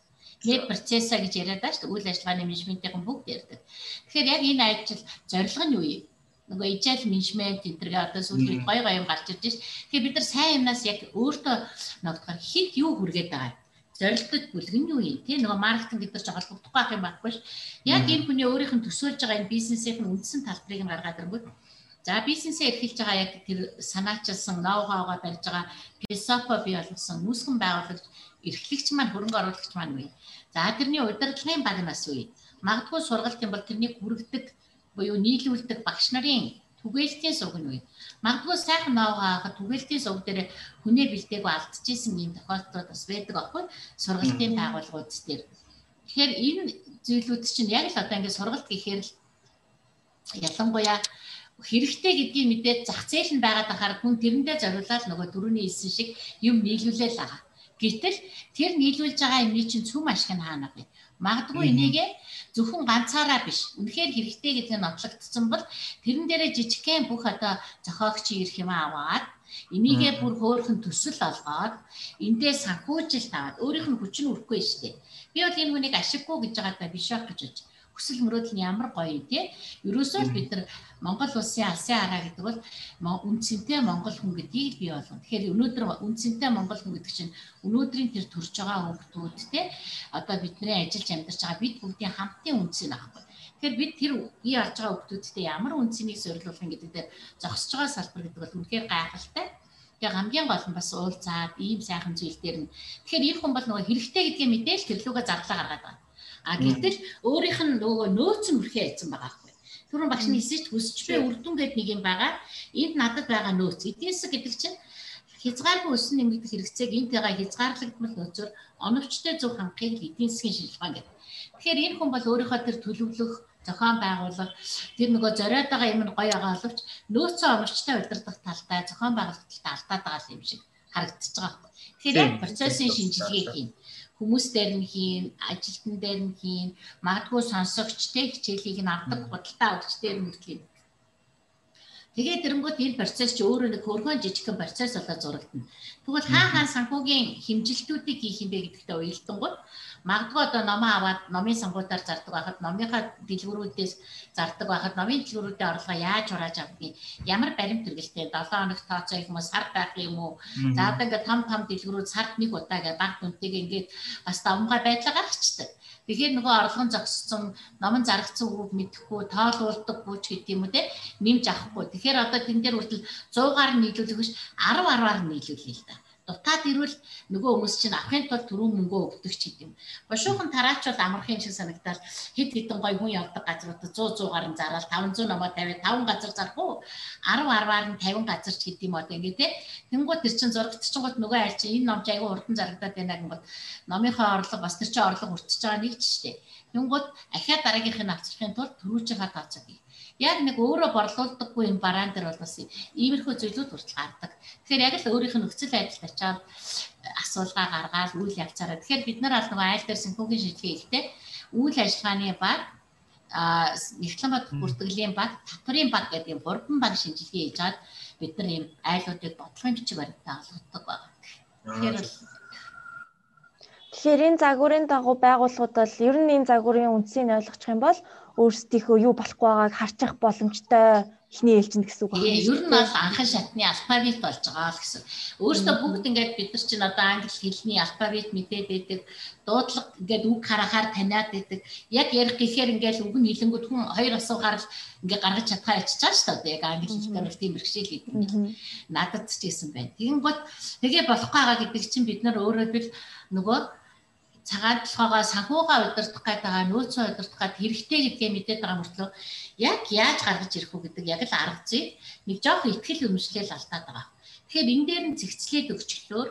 Леб процесса гэж яриад байгаа шүү дээ. Үйл ажиллагааны менежментийн бүгд ярьдаг. Тэгэхээр яг энэ ажил зорилго нь юу юм? Нөгөө ижил менежмент энтергээ одоо сүүлийн гоё гоё юм гарч ирж байна. Тэгэхээр бид нар сайн юмнаас яг өөртөө ногдохоор хэд юу хүргээд байгаа юм зорилттой бүлгэн юу юм тий нөгөө маркетинг гэдэг чинь холбогдох байх юм байхгүй ш. Яг энэ хүний өөрийнх нь төсөөлж байгаа энэ бизнесийн үндсэн талбарыг нь гаргаад ирэнгүүт за бизнесээ эрхэлж байгаа яг тэр санаачилсан ноу-хаугаа барьж байгаа философи бий болгосон нүүсгэн байгуулагч эрхлэгч маань хөрөнгө оруулагч маань үе. За тэрний удирдлагын баг нас үе. Магадгүй сургалт юм бол тэрний хүргэдэг буюу нийлүүлдэг багш нарын түгээлтийн суг нь үе. Магадгүй сайхан ноогоо хахад түгээлтийн суг дээр хүнээ бэлтээгүй алдчихсэн юм тохиолдлууд бас байдаг аахгүй сургалтын байгууллагууд дээр. Тэгэхээр энэ зүйлүүд чинь яг л одоо ингээд сургалт гэхээр л ялангуяа хэрэгтэй гэдгийг мэдээд зах зээл нь байгаад ахаар хүн тэрэндээ зориулаад нөгөө дөрөвний хэлсэн шиг юм нийлүүлээл байгаа. Гэтэл тэр нийлүүлж байгаа юмний чинь цөм ашиг нь хаана вэ? Магадгүй энийгээ зөвхөн ганцаараа биш. Үнэхээр хэрэгтэй гэдэг нь нотлогдсон бол тэрэн дээрээ жижигхэн бүх одоо зохиогчийн ирэх юм аваад энийгээ бүр хөөхөн төсөл олгоод эндээ санхүүжилт аваад өөрийнх нь хүч нь өрөхгүй шүү дээ. Би бол энэ хүнийг ашиггүй гэж байгаадаа биш байх гэж бодож. Хүсэл мөрөөдөл нь ямар гоё те. Ерөөсөө бид нар Монгол улсын алсын хараа гэдэг бол үнцэнтэй Монгол хүн гэдгийг бий болгоно. Тэгэхээр өнөөдөр үнцэнтэй Монгол хүн гэдэг чинь өнөөдрийн тэр төрж байгаа хүмүүд те одоо бидний ажиллаж амьдарч байгаа бид бүгдийн хамтын үнц нь аахгүй. Тэгэхээр бид тэр бий болж байгаа хүмүүсттэй ямар үнцнийг зориулах гэдэг дээр зогсож байгаа салбар гэдэг бол үнэхээр гайхалтай. Тэгээ хамгийн гол нь бас уулзаад ийм сайхан зүйл дээр нь. Тэгэхээр энэ хүн бол нөгөө хэрэгтэй гэдгээ мэдээл тэрлүүгээ зарлаа гаргаад байгаа. А гэтэл өөрийнх нь нөгөө нөөцөн бүрхээ хэлсэн байгаа байхгүй. Түрүүн багш нь эсэж хүсч би үрдүн гэдэг нэг юм байгаа. Энд надад байгаа нөөц. Эдгээс гэдэг чинь хязгааргүй өсөн нэмэгдэх хэрэгцээг энтэйгээ хязгаарлагдмал нөөцөөр оновчтой зөв хангахыг эдийн засгийн шилжүүлэн гэдэг. Тэгэхээр энэ хүн бол өөрийнхөө тэр төлөвлөх зохион байгуулах тэр нөгөө зориод байгаа юм нь гоё байгаа боловч нөөцөө оновчтой удирдах талтай зохион байгуулалт талтай алдаад байгаа юм шиг харагдчихж байгаа байхгүй. Тэгэхээр яг процессын шинжилгээ хийн хүмүүс дээр нь хийн, ажилтан дээр нь хийн, магадгүй сонсогчтой хичээлийг нь авдаг худалдаа авагч дээр нь хийн. Тэгээд эрэнгүүт энэ процесс чи өөрөө нэг хөргөн жижигхэн процесс болоод зурагдана. Тэгвэл хаа хаа санхүүгийн хэмжилтүүдийг хийх юм бэ гэдэгтээ уялдангууд магадгүй одоо номоо аваад номын сонгуудаар зардаг байхад номынхаа дэлгүүрүүдээс зардаг байхад номын дэлгүүрүүдийн орлогоо яаж хурааж авдгийг ямар баримт хэрэгэлтэй 7 хоног тооцоо юм уу? Сар байх юм уу? За одоо ингээд том том дэлгүүрүүд сард нэг удаа гэдэг баг түнтэйг ингээд бас давмгай байдлаа гаргацдаг Тэгэхээр нөгөө орлогон зогссон, номон зарагдсан үг мэдэхгүй, тоолуулдаггүй ч гэдэг юм уу те нэмж авахгүй. Тэгэхээр одоо тэн дээр хүртэл 100-аар нь нийлүүлэх биш 10 10-аар нь нийлүүлээ л да дутаад ирвэл нөгөө хүмүүс чинь авахын тулд түрүүн мөнгөө өгдөг ч гэдэм. Бошуухан тарач бол амархын шиг санагдаад хэд хэдэн гой хүн явдаг газруудад 100 100-аар нь зараал 500 номоо тавиад 5 газар зарах уу 10 10-аар нь 50 газар ч гэдэм одоо ингэ те. Тэнгууд тэр чин зурагдчихгоот нөгөө айл чи энэ ном айгүй урдан зарагдаад байна гингод номынхоо орлого бас тэр чин орлого уртж байгаа нэг ч штэ. Тэнгууд ахиад дараагийнх нь авчрахын тулд түрүүчийнхаа тооцоог яг нэг өөрөө борлуулдаггүй юм бараан дээр бол бас иймэрхүү зүйлүүд хүртэл гардаг. Тэгэхээр яг л өөрийнх нь нөхцөл байдалд очиад асуулгаа гаргаад үйл явцаараа. Тэгэхээр бид нар аль нөгөө айл дээр синхрогийн шийдвэр хийхдээ үйл ажиллагааны баг а нэгтлэн бод бүртгэлийн баг, татврын баг гэдэг юм гурван баг шинжилгээ хийж чад бид нар ийм айлуудыг бодлогын бичиг баримтаа олгодог байна. Тэгэхээр Тэгэхээр энэ загварын дагуу байгууллагууд бол ер нь энэ загварын үндсийг ойлгочих юм бол өөрсдийнхөө юу болохгүй байгааг харчих боломжтой эхний ээлжинд гэсэн үг байна. Ер нь бол анхан шатны алфавит болж байгаа л гэсэн. Өөрөөсөө бүгд ингээд бид нар чинь одоо англи хэлний алфавит мэдээд байдаг. Дуудлага ингээд үг харахаар таниад байдаг. Яг ярих гэхээр ингээд үг нь хилэнгүүд хүн хоёр асуухаар л ингээд гаргаж чадхаа байгаа шүү дээ. Яг англи хэлээр тийм бэрхшээл идэв. Надад ч гэсэн байна. Тэгэнгүүт тэгээ болохгүй байгаа гэдэг чинь бид нар өөрөө бил нөгөө цагаан толгоогоо санхугаа удирдах гээд байгаа нөөцөө удирдах гээд хэрэгтэй гэдгээ мэдээд байгаа мөртлөө яг яаж гаргаж ирэх үү гэдэг яг л арга зүй нэг жоох ихтгэл өмчлөл алдаад байгаа. Тэгэхээр энэ дээр нь зэгцлээд өгчлөөр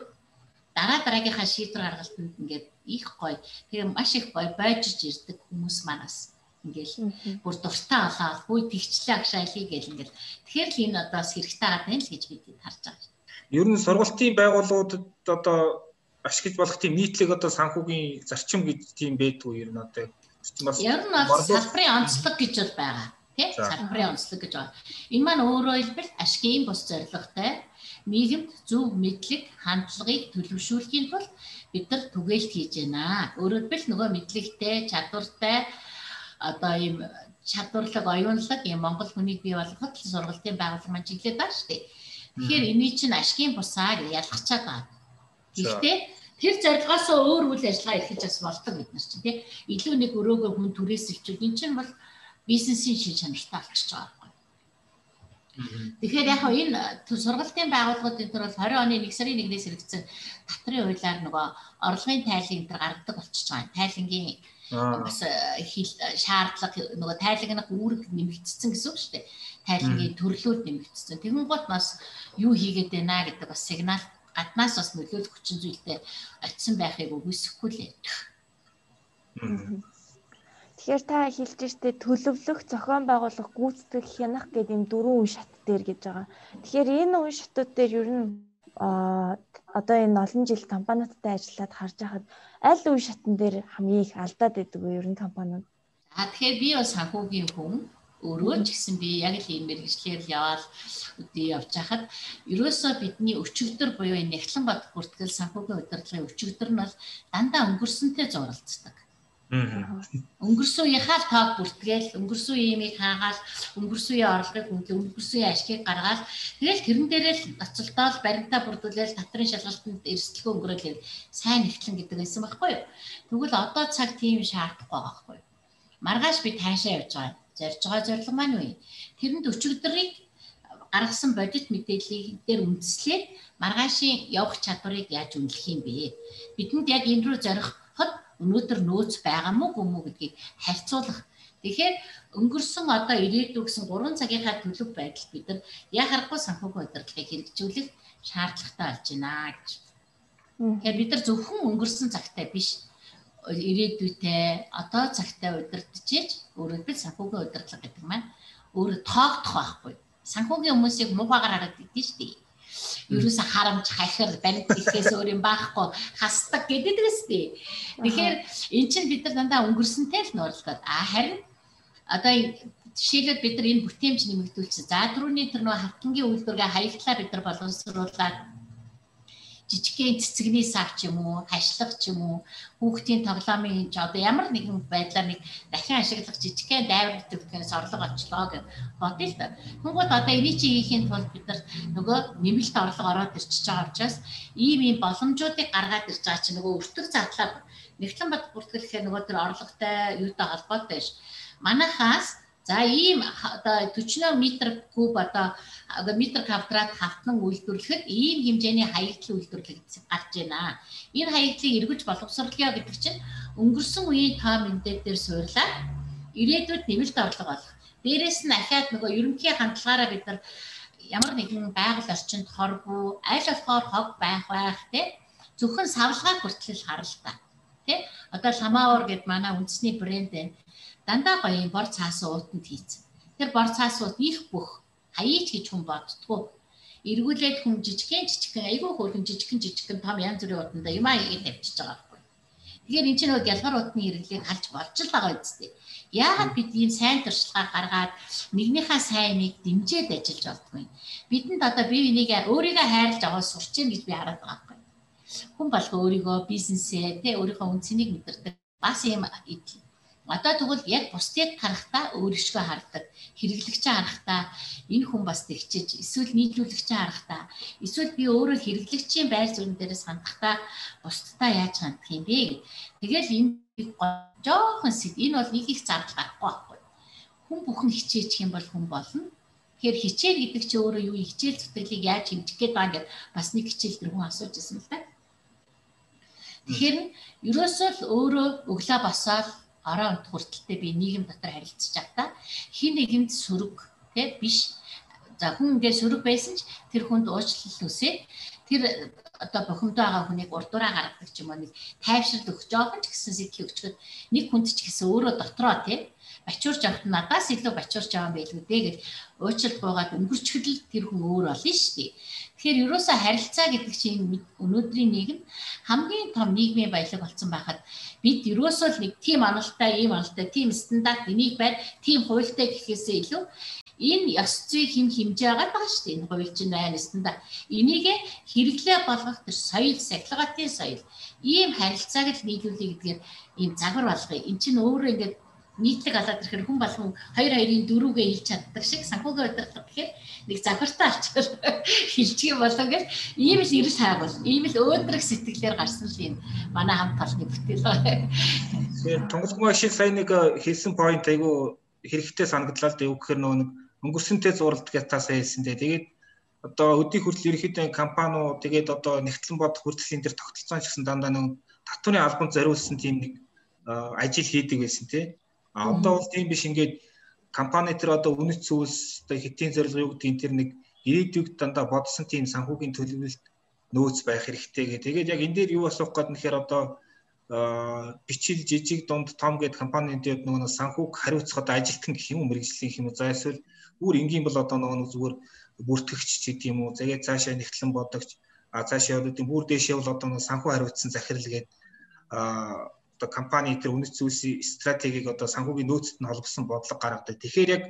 дараа дараагийнхаа шийдвэр гаргалтанд ингээд их гоё. Тэгээ маш их гоё бойжж ирдэг хүмүүс манаас ингээл бүр дуртай олоод хүй тэгчлээ агшаалыг гэл ингээл тэгэхээр л энэ одоо хэрэгтэй юм л гэж бид харж байгаа. Ер нь сургалтын байгууллагуудад одоо ашиглаж болох тийм нийтлэг одоо санхүүгийн зарчим гэж тийм байдгүй ер нь одоо ер нь салбарын онцлог гэж бол байгаа тий салбарын онцлог гэж байна. Энэ маань өөрөө хэлбэл ашигын бус зорилготой нийгэмд зөв мэдлэг хандлагыг төлөвшүүлэхийн тулд бид нар түгээлт хийж байна. Өөрөөр хэлбэл нөгөө мэдлэгтэй, чадвартай одоо ийм чадварлаг, оюунлаг ийм Монгол хүнийг бий болгоход сургалтын байгууллага маань чиглээд байгаа шүү дээ. Тэгэхээр энийг чинь ашигын бусаа гэж ялгачаад байна. Гэхдээ тэр зорилгоос өөр үйл ажиллагаа эрхэж бас болдог бид нар чинь тий. Илүү нэг өрөөгөө хүн түрээсэлчүүд эн чинь бол бизнесийн шин чанартай болчихж байгаа байхгүй. Тэгэхээр яг энэ сургалтын байгууллагууд энэ төр бол 20 оны 1 сарын 1-ээс хэрэгцсэн татрын хуулиар нөгөө орлогын тайлан энэ төр гаргадаг болчихж байгаа. Тайлангийн бас хил шаардлага нөгөө тайлгнах үүрэг нэмэгдсэн гэсэн үг шүү дээ. Тайлангийн төрлүүд нэмэгдсэн. Тэгэн гот бас юу хийгээд байна гэдэг бас сигнал гаднаас бас нөлөөлөх хүчин зүйлтэй очисон байхыг үгүйсэхгүй л ээ. Тэгэхээр та хэлж штэ төлөвлөх, зохион байгуулах, гүйцэтгэх, хянах гэдэг юм дөрвөн үе шат дээр гэж байгаа. Тэгэхээр энэ үе шатууд дээр ер нь а одоо энэ олон жил компаниудтай ажиллаад харж байхад аль үе шатн дээр хамгийн их алдаад байдаг вэ ер нь компаниуд? А тэгэхээр би бас санхүүгийн хүн өөрөө ч гэсэн би яг л ийм мэрэгчлэр яваал үдээ явж хахад ерөөсөө бидний өчигдөр буюу энэ нягтлан бод бүртгэл санхүүгийн удирдлагын өчигдөр нь бол дандаа өнгөрсөнтэй зуралцдаг. Өнгөрсөн үеийнхаа тоог бүртгээл өнгөрсөн үеийг хаагаал өнгөрсөн үеийн орлогыг хөндлөө өнгөрсөн үеийн ашгийг гаргаад тэгэл тэрэн дээрээ л ноцолдоод баримтаа бүрдүүлээл татрын шалгалтанд эрсдэлгүй өнгөрөөл сайн нэгтлэн гэдэг байсан байхгүй юу. Тэгвэл одоо цаг тийм шаардахгүй байгаа байхгүй юу. Маргааш би таашаа явж байгаа. Зорж байгаа зорилго маань юм? Тэрэнд өчигдрийг гаргасан бодит мэдээллийг дээр үндэслээд маргаашийн явах чадварыг яаж үнэлэх юм бэ? Бидэнд яг энэ рүү зориход өнөөдөр нөөц байгаа мó гүм үү гэдгийг харьцуулах. Тэгэхээр өнгөрсөн одоо ирээдүйг гэсэн 3 цагийнхаа төлөв байдал бид нар яа харахгүй санхүүгийн удирдлагыг хэрэгжүүлэх шаардлагатай болж байна гэж. Тэгэхээр бид нар зөвхөн өнгөрсөн цагтай биш ирээдүйтэй одоо цагтай удирдах чиж өөрөлдөл санхүүгийн удирдлага гэдэг маань өөрөө тоогдох байхгүй. Санхүүгийн хүмүүсийг муугаар хараад идэв шүү дээ ерөөсө харамж хахир баримт ихэхээс өөр юм байхгүй хасдаг гэдэг үстэй. Тэгэхээр эн чинь бид нар дандаа өнгөрсөнтэй л нуурлаад а харин одоо жишээлбэл бид нар энэ бүтээмж нэмэгдүүлсэн. За түрүүний тэр нөө хавтангийн үйлдвэргээ хаягдлаа бид нар боловсруулаад жижигхэн цэцэгний сав ч юм уу, хашлах ч юм уу, хүүхдийн тоглоомын ч одоо ямар нэгэн байдлаар нэг дахин ашиглах жижигхэн дайвар төвхнээс орлого очлоо гэж бодъё л да. Тэгвэл одоо энийг чи хийхин тулд бид нар нөгөө нэмэлт орлого ороод ирчихэж байгаа учраас ийм ийм боломжуудыг гаргаад ирж байгаа чинь нөгөө өртөг задлаа нэгтлэн бод бүртгэлэхээр нөгөө тэр орлоготой юутай холбоотой ш. Манайхаас За ийм одоо 40 м куб одоо метр квадрат хавтан үйлдвэрлэхэд ийм хэмжээний хаягдлын үйлдвэрлэл гарч байна. Энэ хаягдлыг эргэж боловсруулъя гэдэг чинь өнгөрсөн үеийн тоо мэдээ дээр суурлаад ирээдүйд нэмэлт орлого олох. Дээрээс нь ахаад нөгөө ерөнхий хандлагаараа бид нар ямар нэгэн байгаль орчинд хоргүй аль болохоор хог байх байх те зөвхөн савлгаа хүртэл харалтаа. Тэ одоо ламаур гэд манай үндэсний брэнд байна дандаа гоё бор цаасан уутанд хийцэн. Тэр бор цаасууд их бүх хаяич гэж хүн боддгоо. Эргүүлээд хүн жижигхэн жижигхэн айгүй хөөрхөн жижигхэн жижигхэн том янз бүрийн уутанда юм аа хийгээд тавьчихж байгаа байхгүй. Тэгэхээр энэ чинь нөгөө гялгар уутны хэрэглийг харж болж л байгаа үстэй. Яагаад бид ийм сайн туршлагаа гаргаад нэгнийхээ сайныг дэмжиж ажиллаж болдгоо юм. Бидэнд одоо бие бинийгээ өөрийгөө хайрлаж аваад сурч ийн гэж би хараад байгаа байхгүй. Хүн болго өөрийгөө бизнесээ тэ өөрийнхөө үнцнийг мэдэрдэг бас ийм Одоо тэгвэл яг бусдыг харахтаа өөрөшгөө хардаг. Хэрэглэгчээ харахтаа энэ хүн бас тэгчиж эсвэл нийтлүүлэгчээ харахтаа эсвэл би өөрөө хэрэглэгчийн байр суурин дээрээс хандахдаа бусдаа яаж хандах юм бэ? Тэгэл энэ жоохон сэт энэ бол нэг их зардал гарахгүй байхгүй. Хүн бүхэн хичээчих юм бол хүн болно. Тэгэхээр хичээл гэдэг чинь өөрөө юу хичээл зүтгэлийг яаж хэмжих гээд байгаа гэдэг бас нэг хичээл тэр хүн асууж ирсэн л да. Тэгэхээр ерөөсөө л өөрөө өглөө босоод орой унт хүртэлтэй би нийгэм дотор харилцаж байхдаа хин нэгэнд сөрөг тий биш за хүн ингээд сөрөг байсан ч тэр хүнд уучлал үсээ тэр одоо бохимдоо байгаа хүнийг урдураа гаргадаг ч юм уу нэг тайвшрал өгч жоохон ч гэсэн сэтгэл өгчөд нэг хүнд ч гэсэн өөрөө дотроо тий бачуурч авах нь надаас илүү бачуурч аваа байлгүй дээ гэж уучлал гуйгаад өнгөрчгөл тэр хүн өөр болно шүү дээ. Тэгэхээр ерөөсө харилцаа гэдэг чинь өнөөдрийн нийгэм хамгийн том нийгмийн баялаг болсон байхад бид ерөөсөө л нэг тийм аналтай, ийм аналтай, тийм стандарт энийг байр, тийм хуультай гэхээсээ илүү энэ ёс зүй хим химжээ байгаа шүү дээ. Энэ хууль чинь байна стандарт. Энийг хэрэглээ болгох тэр соёл, сахилгатын соёл. Ийм харилцааг л нийлүүлэх гэдгээр ийм загвар болгоё. Эн чинь өөрөө ингээд нийтлэг алаад ирэхээр хүн болгон 2 2-ын 4-гээ хэлж чаддаг шиг санхүүгийн удирдлага гэхээр нэг загвартай ачаал хэлчих юм болоо гэж ийм л эрс хайгуул ийм л өөдрөг сэтгэлээр гарсан л юм манай хамт талны бүтээл. Тэгээд тунгалгмаа шиг сайн нэг э, хэлсэн point айгу хэрэгтэй санагдлаа л дээ үгээр нөгөө нэг өнгөрсөнтэй зуралт гэж таасаа хэлсэн дээ. Тэгээд одоо өдий хүртэл ерөөхдөө компаниуд тэгээд одоо нэгтлэн бод хүртэл энэ төр тогтолцоон гэсэн дандаа нэг татврын албанд зориулсан тийм нэг э, ажил хийдэг байсан тий. А одоо бол тийм биш ингээд компани тэр одоо үнэт зүйлс одоо хэтийн зорилго юу гэдгийг тэр нэг ирээдүйд дандаа бодсон тийм санхүүгийн төлөвлөлт нөөц байх хэрэгтэй гэх. Тэгээд яг энэ дээр юу асуух гээд нэхэр одоо бичил жижиг дунд том гэд компанид нөгөө санхүүг хариуцах одоо ажилтан гэх юм уу мэрэгжлийн юм уу за эсвэл бүр энгийн бол одоо нөгөө зүгээр бүртгэгч ч гэдэг юм уу тэгээд цаашаа нэгтлэн бодогч а цаашаа тийм бүр дэшээ бол одоо санхүү хариуцсан захирал гээд а одоо компани тэр үнэт зүйлсийн стратегийг одоо санхүүгийн нөөцөд нь холбосон бодлого гаргадаг. Тэгэхээр яг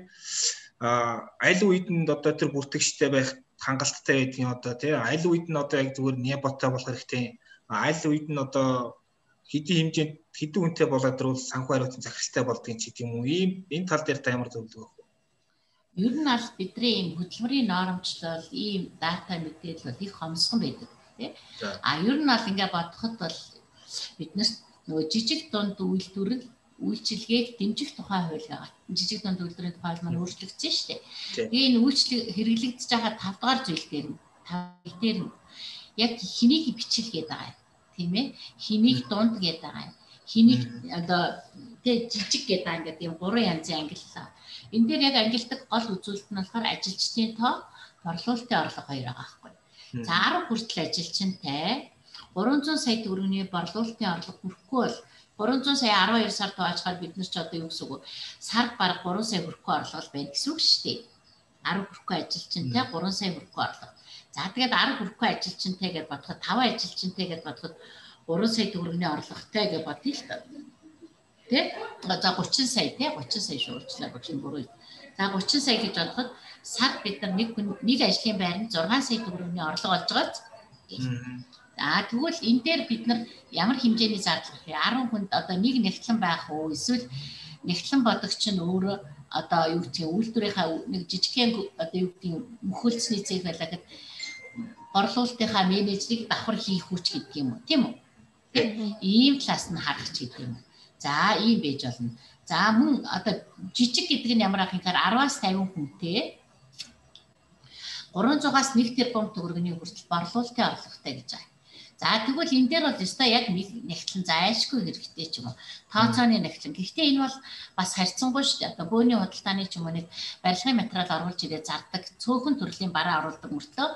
аль үед нь одоо тэр бүртгэгчтэй байх хангалттай байдгийн одоо тий аль үед нь одоо яг зүгээр неботой болох хэрэгтэй аль үед нь одоо хэдийн хэмжээнд хэдэн үнэтэй болоод ирвэл санхүү хариуцсан захиралтай болдгийг ч гэдэг юм уу. Ийм энэ тал дээр та ямар зөвлөгөө өгөх вэ? Ер нь аль бидний ийм хөтөлмөрийн норомчлол, ийм дата мэдээлэл бол их хомсгон байдаг тий. А ер нь бол ингээ бодоход бол биднэрт нөгөө жижиг дунд үйлдвэрэл үйлчилгээг дэмжих тухай хууль байгаа. Жижиг дунд үйлдвэрийн тухай маань өөрчлөгдсөн шүү дээ. Тэгээ энэ үйлчлэг хэрэглэгдэж байгаа 5 дахь зүйл дээр нь 5 дээр нь яг хэнийг бичилгээд байгаа юм? Тийм ээ? Хэнийг дунд гэдэг байгаа юм? Хэнийг одоо тэг жижиг гэдэг ингээд юм гурван янзын ангиллаа. Энэ дээр яг ангилдаг гол үзүүлэлт нь болохоор ажилчдын тоо борлуулалтын орлого хоёр байгаа байхгүй. За 10 хүртэл ажилчинтай 300 сая төгрөгийн борлуулалтын орлого хүрэхгүй бол 300 сая 12 сар тооцоход бид нар ч одоо юу гэсэн үг сард бараг 3 сая хүрэхгүй орлого байна гэсэн үг шүү дээ 10 хүрэхгүй ажилчинтай 3 сая хүрэхгүй орлого За тэгээд 10 хүрэхгүй ажилчинтай гэж бодоход 5 ажилчинтай гэж бодоход 3 сая төгрөгийн орлоготой гэж бодъё л та. Тэ? За 30 сая тэ 30 сая шуурчлаа багш бүрөө. За 30 сая гэж бодоход сар бид нар нэг нэг ажлын байранд 6 сая төгрөгийн орлого олж байгаа. За тэгвэл энэ дээр бид нар ямар хэмжээний зардал вэ? 10 хүнд одоо нэг нэгтлэн байх уу? Эсвэл нэгтлэн бодогч нь өөрөө одоо юу гэх юм үйлдвэрийнхаа нэг жижигхэн одоо юу гэх юм мөхөлцсөний цэг байлаа гэхэд борлуулалтынхаа менежерийг давхар хийх хүч гэдэг юм уу? Тийм үү? Ийм талаас нь харах ч гэдэг юм. За ийм байж болно. За мөн одоо жижиг гэдэг нь ямар ах юм гэхээр 10-аас 50 хүнтэй 300-аас 1 тэрбум төгрөгийн хүртэл борлуулалтын орлоготой гэж байна За тэгвэл энэ дээр бол өстой яг нэгтлэн зайлшгүй хэрэгтэй ч юм уу. Тооцооны нэгтлэн. Гэхдээ энэ бол бас харьцангуй шүү дээ. Одоо бөөний худалдааны ч юм уу нэг барилгын материал оруулж ирээ зардаг цөөхөн төрлийн бараа оруулдаг мөртөө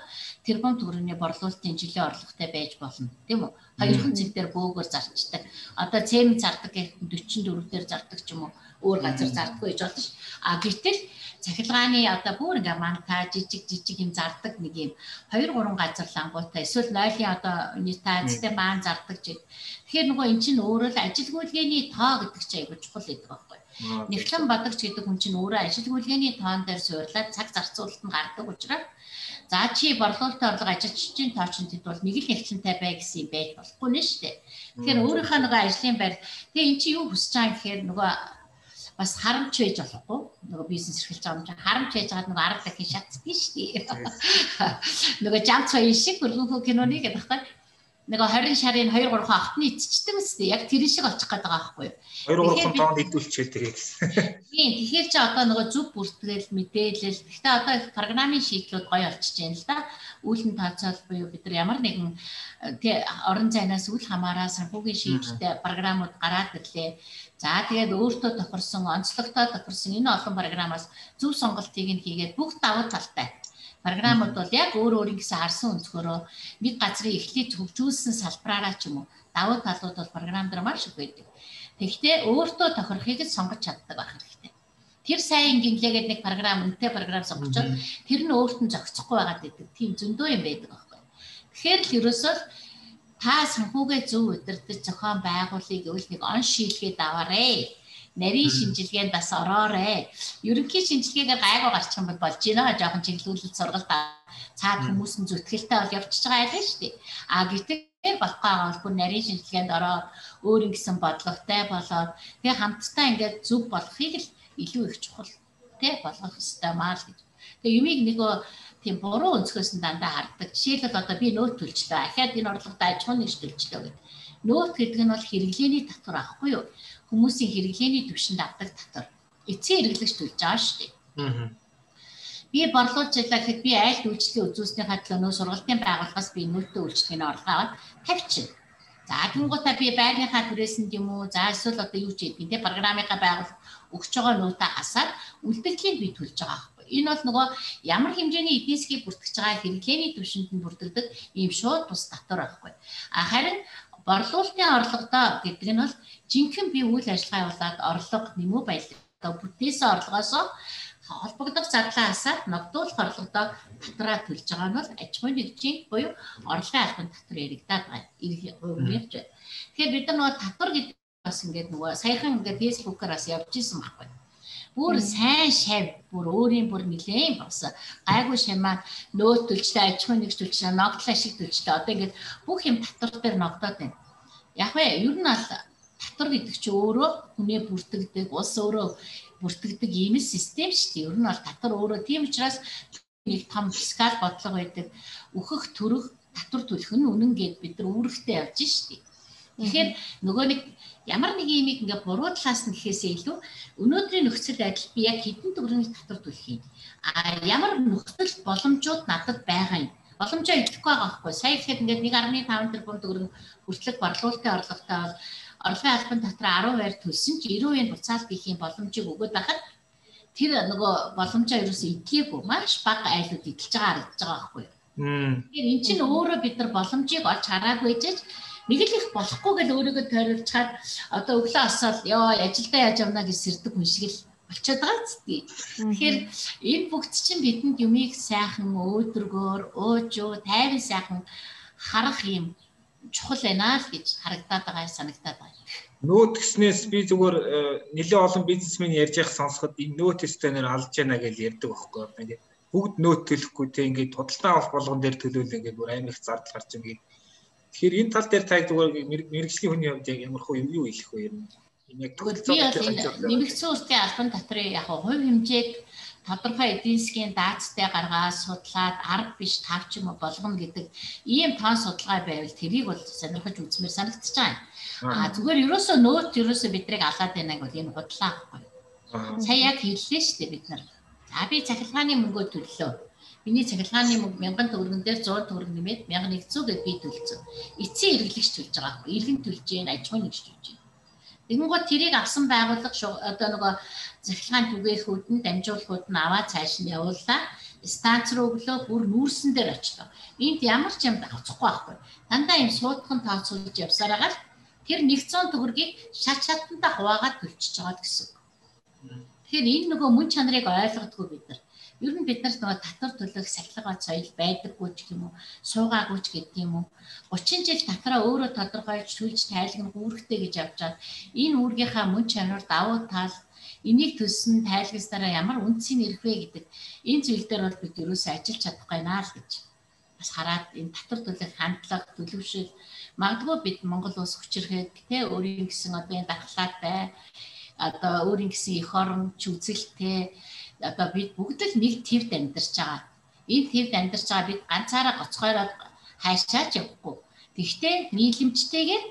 тэрбум төгрөгийн борлуулалтын жилийн орлоготой байж болно. Тийм үү? Хоёрхан зэг дээр бөөгөр зарчдаг. Одоо цемент зардаг гэхэд 44 дээр зардаг ч юм уу. Өөр газар зардаггүй гэж болно ш. А гэтэл цахилгааны одоо бүр ингээ манта жижиг жижиг юм зардаг нэг юм. 2 3 газар лангуутай эсвэл нойлын одоо унитазтай маан зардаг ч тэгэхээр нөгөө эн чинь өөрөө л ажилгүйдгээний тоо гэдэг чинь айгуу чухал гэдэг байхгүй. Нэгтлэн бадагч гэдэг хүн чинь өөрөө ажилгүйдгээний тоон дээр суурлаад цаг зарцуулалт нь гардаг учраас За чи борлуулалтын орлого ажилчдын тоочнд хэд бол нэг л нэгтлэнтэй бай гэсэн юм байж болохгүй нэ шүү дээ. Тэгэхээр өөрийнхөө нөгөө ажлын байр тэгээ эн чи юу хүсэж байгаа? гэхээр нөгөө бас харамч байж болохгүй нөгөө бизнес эрхэлж байгаа юм чинь харамч байж байгаад нөгөө арга дахин шатдгийг шүү дээ. Нөгөө жамц хоёр шиг хөргөнхөө киноны гэдэг та нөгөө 20 шарын 2 3 ахтны эцчдэг үстэй яг тэр шиг очих гээд байгаа байхгүй юу. 2 3 тоонд идүүлчихээ тэгээ гэсэн. Тийм тэгэхээр чи одоо нөгөө зүг бүртгэл мэдээлэл гэхдээ одоо их программын шийдлүүд гоё олчиж байна л да. Үүлэн тооцоол буюу бид нар ямар нэгэн тий орон зайнаас үл хамааран санхүүгийн шийдэлтэй програмууд гараад ирлээ. За тэгээд өөртөө тохирсон, онцлогтой тохирсон энэ олон програмаас зөв сонголтыг нь хийгээд бүх давуу талтай програмууд бол яг өөр өөр ингэсэн харсан өнцгөрөө нэг газрын эхлээд хөгжүүлсэн салбараараа ч юм уу давуу талууд бол програм дээр маш их байдаг. Тэгэхдээ өөртөө тохирохыг сонгож чаддаг байх хэрэгтэй. Тэр сайн гинлээгээд нэг програм үнэтэй програм сонгочоод тэр нь өөрт нь зохицохгүй байгаад байдаг. Тийм зөндөө юм байдаг байхгүй. Тэгэхээр л ерөөсөө та санхүүгээ зөв удирдах зохион байгуулыг өвл нэг он шийдгээд аваарэ нарийн шинжилгээнд бас ороорой. Ерөнхий шинжилгээгээр гайгүй гарчих юм бол болж байна. Жохон чиглүүлэлт сургалт цаад хүмүүс нь зүтгэлтэй бол явчихж байгаа байлаа шүү дээ. А гэтэл болохгүй байгаа бол бүр нарийн шинжилгээнд ороод өөр ингэсэн бодлоготой болоод тэгээ хамтдаа ингээд зөв болохыг л илүү их чухал тий болгох хэрэгтэй маа л гэж. Тэгээ юмыг нөгөө тийм буруу өнцгөөс нь дандаа хардаг. Жишээлбэл одоо би нөөт төлчлөө. Ахаад энэ орлогод аж ахуйн нэгж төлчлөө гэдэг. Нөөт гэдэг нь бол хэрэглээний татвар аахгүй юу? хүмүүсийн хэрэглээний түвшинд авдаг татвар эцсийн хэрэглэгч төлж байгаа шүү дээ. Аа. Би борлуулж байлаа гэхэд би айл үйлчлэгээ үзүүлснийхаа төлөө сургалтын байгууллагаас би нөлтөө үйлчлэгийн орлого аваад тавьчихна. За тэнгуутаа би байрныхаа түрээсэнд юм уу за эсвэл одоо юу ч хийдгийг те програмынхаа байгууллага өгч байгаа нуудаа хасаад үлдэгдлийг би төлж байгаа. Энэ бол нөгөө ямар хэмжээний эдийн засгийг бүртгэж байгаа хэрэглээний түвшинд нь бүрддэг ийм шууд бус татвар байхгүй. А харин борлуулалтын орлогодоо гэдэг нь бол жинхэнэ би үйл ажиллагаа явуулаад орлого нэмүү баялаг одоо бүтээсэн орлогоос холбогдох зардлаа хасаад ногдуулах орлогодоо татраа төлж байгаа нь бол аж ахуйн нэгжийн буюу орлогын албан татвар яригадаад байгаа. Ирэх ярьж. Тэгэхээр бид нар нөгөө татвар гэдэг бас ингээд нөгөө саяхан ингээд фэйсбүүкээр бас явж исэн байхгүй. Бүр сайн шав, бүр өөрийн бүр нилээн бас гайгүй шамаа нөөт төлжтэй аж ахуйн нэгж төлжтэй ногдлоо шиг төлжтэй одоо ингээд бүх юм татвар дээр ногдоод байна. яг вэ ер нь аль татвар гэдэг чи өөрөө хүнээ бүртгэдэг, улс өөрөө бүртгэдэг ийм систем шүү дээ. Ер нь бол татвар өөрөө тийм учраас нэг том фискал бодлого байдаг. Өөхөх төрөх татвар төлөх нь үнэн гэд бид нар үүрэгтэй явж штий. Тэгэхээр нөгөө нэг ямар нэг юм ингээ буруу талаас нь гэхээсээ илүү өнөөдрийн нөхцөл байдал би яг хэдэн төгрөгийн татвар төлөх юм. А ямар нөхцөл боломжууд надад байгаа юм. Боломжоо идэхгүй байгаа байхгүй. Сая ихэд ингээд 1.5 тэрбум төгрөг хүртэлх борлуулалтын орлоготой бол орлогын албан татраа 10 байр төлсөн чи 90% буцаал хийх юм боломжийг өгөөд байхад тэр нөгөө боломжоо ерөөсөө идэхгүй маш бага айлууд идэлж байгаа харагдаж байгаа байхгүй. Тэгэхээр эн чинь өөрөө бид нар боломжийг олж хараагүй жиж нэг л их болохгүй гэж өөрийгөө тойруулчаад одоо өглөө осоод ёо ажилдаа яаж явна гэж сэрдэг хүн шиг л болчиход байгаа зү. Тэгэхээр энэ бүгд чинь бидэнд юмыг сайхан өөдрөгөөр уужуу тайван сайхан харах юм чухал байна л гэж харагдаад байгаа санагдаад байна. Нөөт гэснээс би зүгээр э, нэлээд олон бизнесмен ярьж явах сонсоход энэ нөөт стенер алж яана гэж ярьдаг байхгүй юу. Бүгд нөөт төлөхгүй те ингээд худалдаа авах болгон дээр төлөөл ингээд бүр амар их зардал гарч ингээд. Тэгэхээр энэ тал дээр та зүгээр мэрэгжлийн хүний хувьд яг ямар хөө юу хэлэх вэ юм. Энэ яг тогтолцоо нэмэгдсэн үсгийн албан татрын яг хувь хэмжээг тодорхой эдийн засгийн даацтай гаргаад судлаад арга биш тавч юм болгоно гэдэг ийм тоон судалгаа байвал тэрийг бол сонирхож үзмээр санагдчихж байгаа. А зүгээр ерөөсөө нөөт ерөөсөө бидрийг алаад байна гэвэл энэ худлаа байхгүй. Сая яг хэллээ шүү дээ бид нар. А би цахилгааны мөнгөө төллөө. Миний цахилгааны мөнгө 1000 төгрөн дээр 100 төгрөг нэмээд 1100 гэж би төлсөн. Эцсийн эргэлэгч төлж байгаа байхгүй. Иргэн төлж гээ, аж ахуйн нэгж төлж гээ. Тэгэнгүүт тэрийг авсан байгууллага одоо нөгөө захиргааны түгээхүүд нь дамжуулахуд нь аваа цааш нь явууллаа. Станц руу өглөө бүр нүүрсэн дээр очлоо. Энд ямар ч юм давцахгүй байхгүй. Дандаа юм суудхан тооцоолж явсараа гал тэр 100 төгрөгийг шат шатанда хуваагаад төлчихөж байгаа гэсэн. Тэгэхээр энэ нөгөө мөн чанарыг ойлгодгүй бид нар. Ер нь бид нарт нөгөө татвар төлөх сахилгаан соёл байдаггүй ч юм уу, суугаагүй ч гэдэг юм уу. 30 жил татраа өөрөө тодорхойлж сүлж тайлгнах үүрэгтэй гэж авч чад. Энэ үүргийнхаа мөн чанар давуу тал энийг төлсөн тайлгаснараа ямар үндсийн нэрх вэ гэдэг энэ зүйл дээр бол бид ерөөсөө ажиллаж чадахгүй наа л гэж бас хараад энэ татвар төлөх хандлага төлөвшөл магадгүй бид Монгол улс хүчрэхэд тэ өөрийн гэсэн одоо энэ дархлаатай одоо өөрийн гэсэн эх оронч үзэлтэй одоо бид бүгд л нэг твд амьдарч байгаа. Энэ твд амьдарч байгаа бид ганцаараа гоцгойроод хайшаач явахгүй. Тэгвэл нийлэмжтэйгээр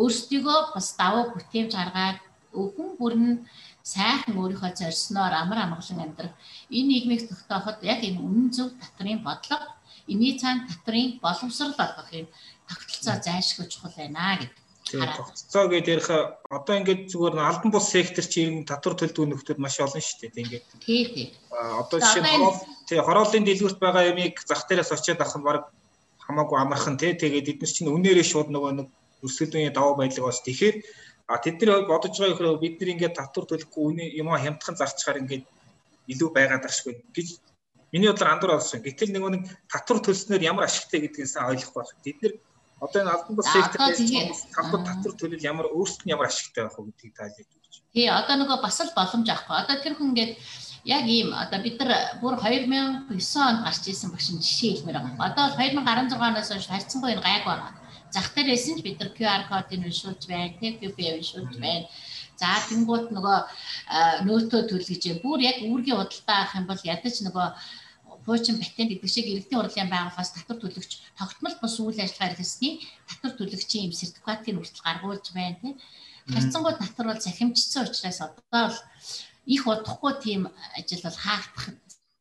өөрсдийгөө бас давуу бүтээмж гаргаад өвгөн бүр нь сайхан өөрийнхөө зорьсноор амар амгалан амьдрах энэ нийгмийг тогтооход яг энэ үнэн зөв татрын бодлого энэний цаана татрын боловсрал олгох юм тогтолцоо зайлшгүй чухал байна гэдэг. Тэгээ тогтцоо гэдээ ярих одоо ингээд зүгээр албан бус сектор чи иргэн татвар төлдөг нөхдөд маш олон шүү дээ тийм ингээд. Тий, тий. Одоо жишээ нь тий хорооллын дэлгүүрт байгаа ямиг зах дээрээс очиод авах нь баг хамаагүй амархан тий тэгээд эдгээр чинь үнээрээ шууд нөгөө нэг өрсөлдөөний даваа байдлыг бас тэгэхээр А тэдний хувьд бодож байгаа хэрэг бид нар ингээд татвар төлөхгүй үнэ юм хямдхан зарчгаар ингээд илүү байгаад ашгүй гэж миний бодлоор андуур болсон. Гэтэл нэг нэг татвар төлснөөр ямар ашигтай гэдгийг сайн ойлгох байх. Бид нар одоо энэ албан бус секторт татвар татвар төлөл ямар өөрсдөд нь ямар ашигтай байх вэ гэдгийг таалж өгч. Тий, одоо нөгөө бас л боломж авахгүй. Одоо тэр хүн ингээд яг ийм одоо бид нар бүр 2009 онд гарч ирсэн багш жишээ хэлмээр байгаа. Одоо 2016 оноос хойш харьцангуй энэ гайг байгаа зах дээрээс нь бид нар QR кодыг уншуулж байна, TPP уншуулж байна. За тэнгуут нөгөө нөөтөө төлгөж бүр яг үүргийн худалдаа авах юм бол ядаж нөгөө хуучин патент гэдэг шиг иргэдийн хурлын байгууллагаас татвар төлөгч тогтмол бус үйл ажиллагаа хэрэгсэний татвар төлөгчийн юм сертификатыг хүртэл гаргуулж байна тийм. Харьцангуй татвар бол захимжсан учраас одоо бол их удахгүй тийм ажил бол хаагдах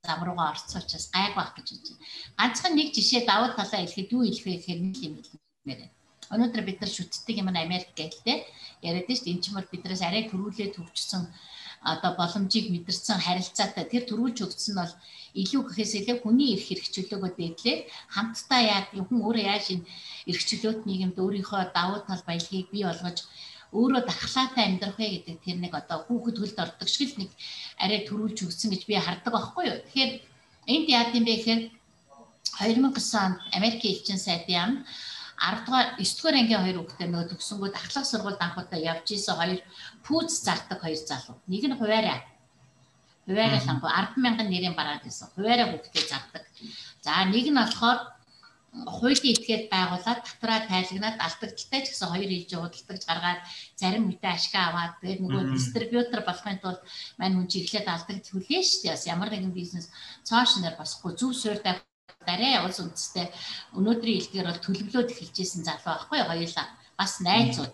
зам руугаа орцсон учраас гайг байх гэж байна. Ганцхан нэг жишээ давуу талаа хэлэхэд юу хэлэх вэ гэхээр нэг юм хэлнэ мэрэ. Өнөөдөр бид нар шүтдэг юм Америк гэлтэй яриад нь шүү дээ. Энд чинь бол биднээс арай төрүүлээ төвчсөн одоо боломжийг мэдэрсэн харилцаатай тэр төрүүлж өгсөн бол илүү гэхээс илүү хүний эрх хэрэгчлөөгөө дээдлээ хамтдаа яг хүн өөрөө яаж энэ эрх чөлөөт нийгэмд өөрийнхөө давуу тал баялагийг бий болгож өөрөө дархлаатай амьдрах вэ гэдэг тэр нэг одоо хүүхэд хөлд ордог шиг л нэг арай төрүүлж өгсөн гэж би хардаг байхгүй юу. Тэгэхээр энд яа гэм бэ гэхээр 2009 онд Америкийн элчин сайдын яам 10 дугаар 9 дугаар ангийн хоёр хүүхдээ нөгөө төгсөнгүүд ахлах сургуульд анхудаа явж исэн хоёр пүүз зардаг хоёр залуу. Нэг нь хуваараа. Хуваараа лангу 10 мянган нэрийн бараад исэн. Хуваараа хүүхдээ зардаг. За нэг нь болохоор хуулийн этгээд байгуулад татраа тайлагнаад алдагдaltaй ч гэсэн хоёр хийж худалдаж гаргаад зарим үедээ ашиг аваад тэгээд нөгөө дистрибьютор болохын тулд мань хүн чи эхлээд алдагд хүлээ шүү дээ. Бас ямар нэгэн бизнес цаашнаар басахгүй зөв суурьтай дараа улс үндэстэй өнөөдрийн илгээр бол төлөвлөөд эхэлж исэн залуу байхгүй хоёулаа бас найзууд.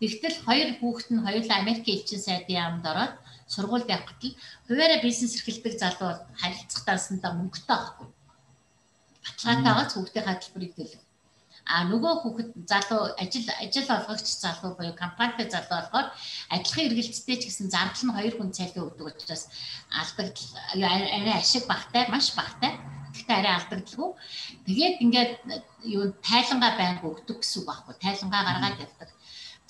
Тэгтэл хоёр хүүхэд нь хоёулаа Америкийн элчин сайдын яамд ороод сургуульд явхад л хуваараа бизнес эрхэлдэг залуу бол харилцах таасандаа мөнгөтэй байхгүй баталгаатайгаа хүүхдийн хөтөлбөрийг төлөв. А нөгөө хүүхэд залуу ажил ажил олгогч залуу буюу компанитай залуу болохоор адилхан эргэлттэй ч гэсэн зардал нь хоёр хүн цалин өгдөг учраас алдагдал арай ашиг багтай маш багтай. Гэхдээ арай алдагдaltaгүй. Тэгээд ингээд юу тайлангаа байнг өгдөг гэсэн үг байхгүй. Тайлангаа гаргаад явдаг.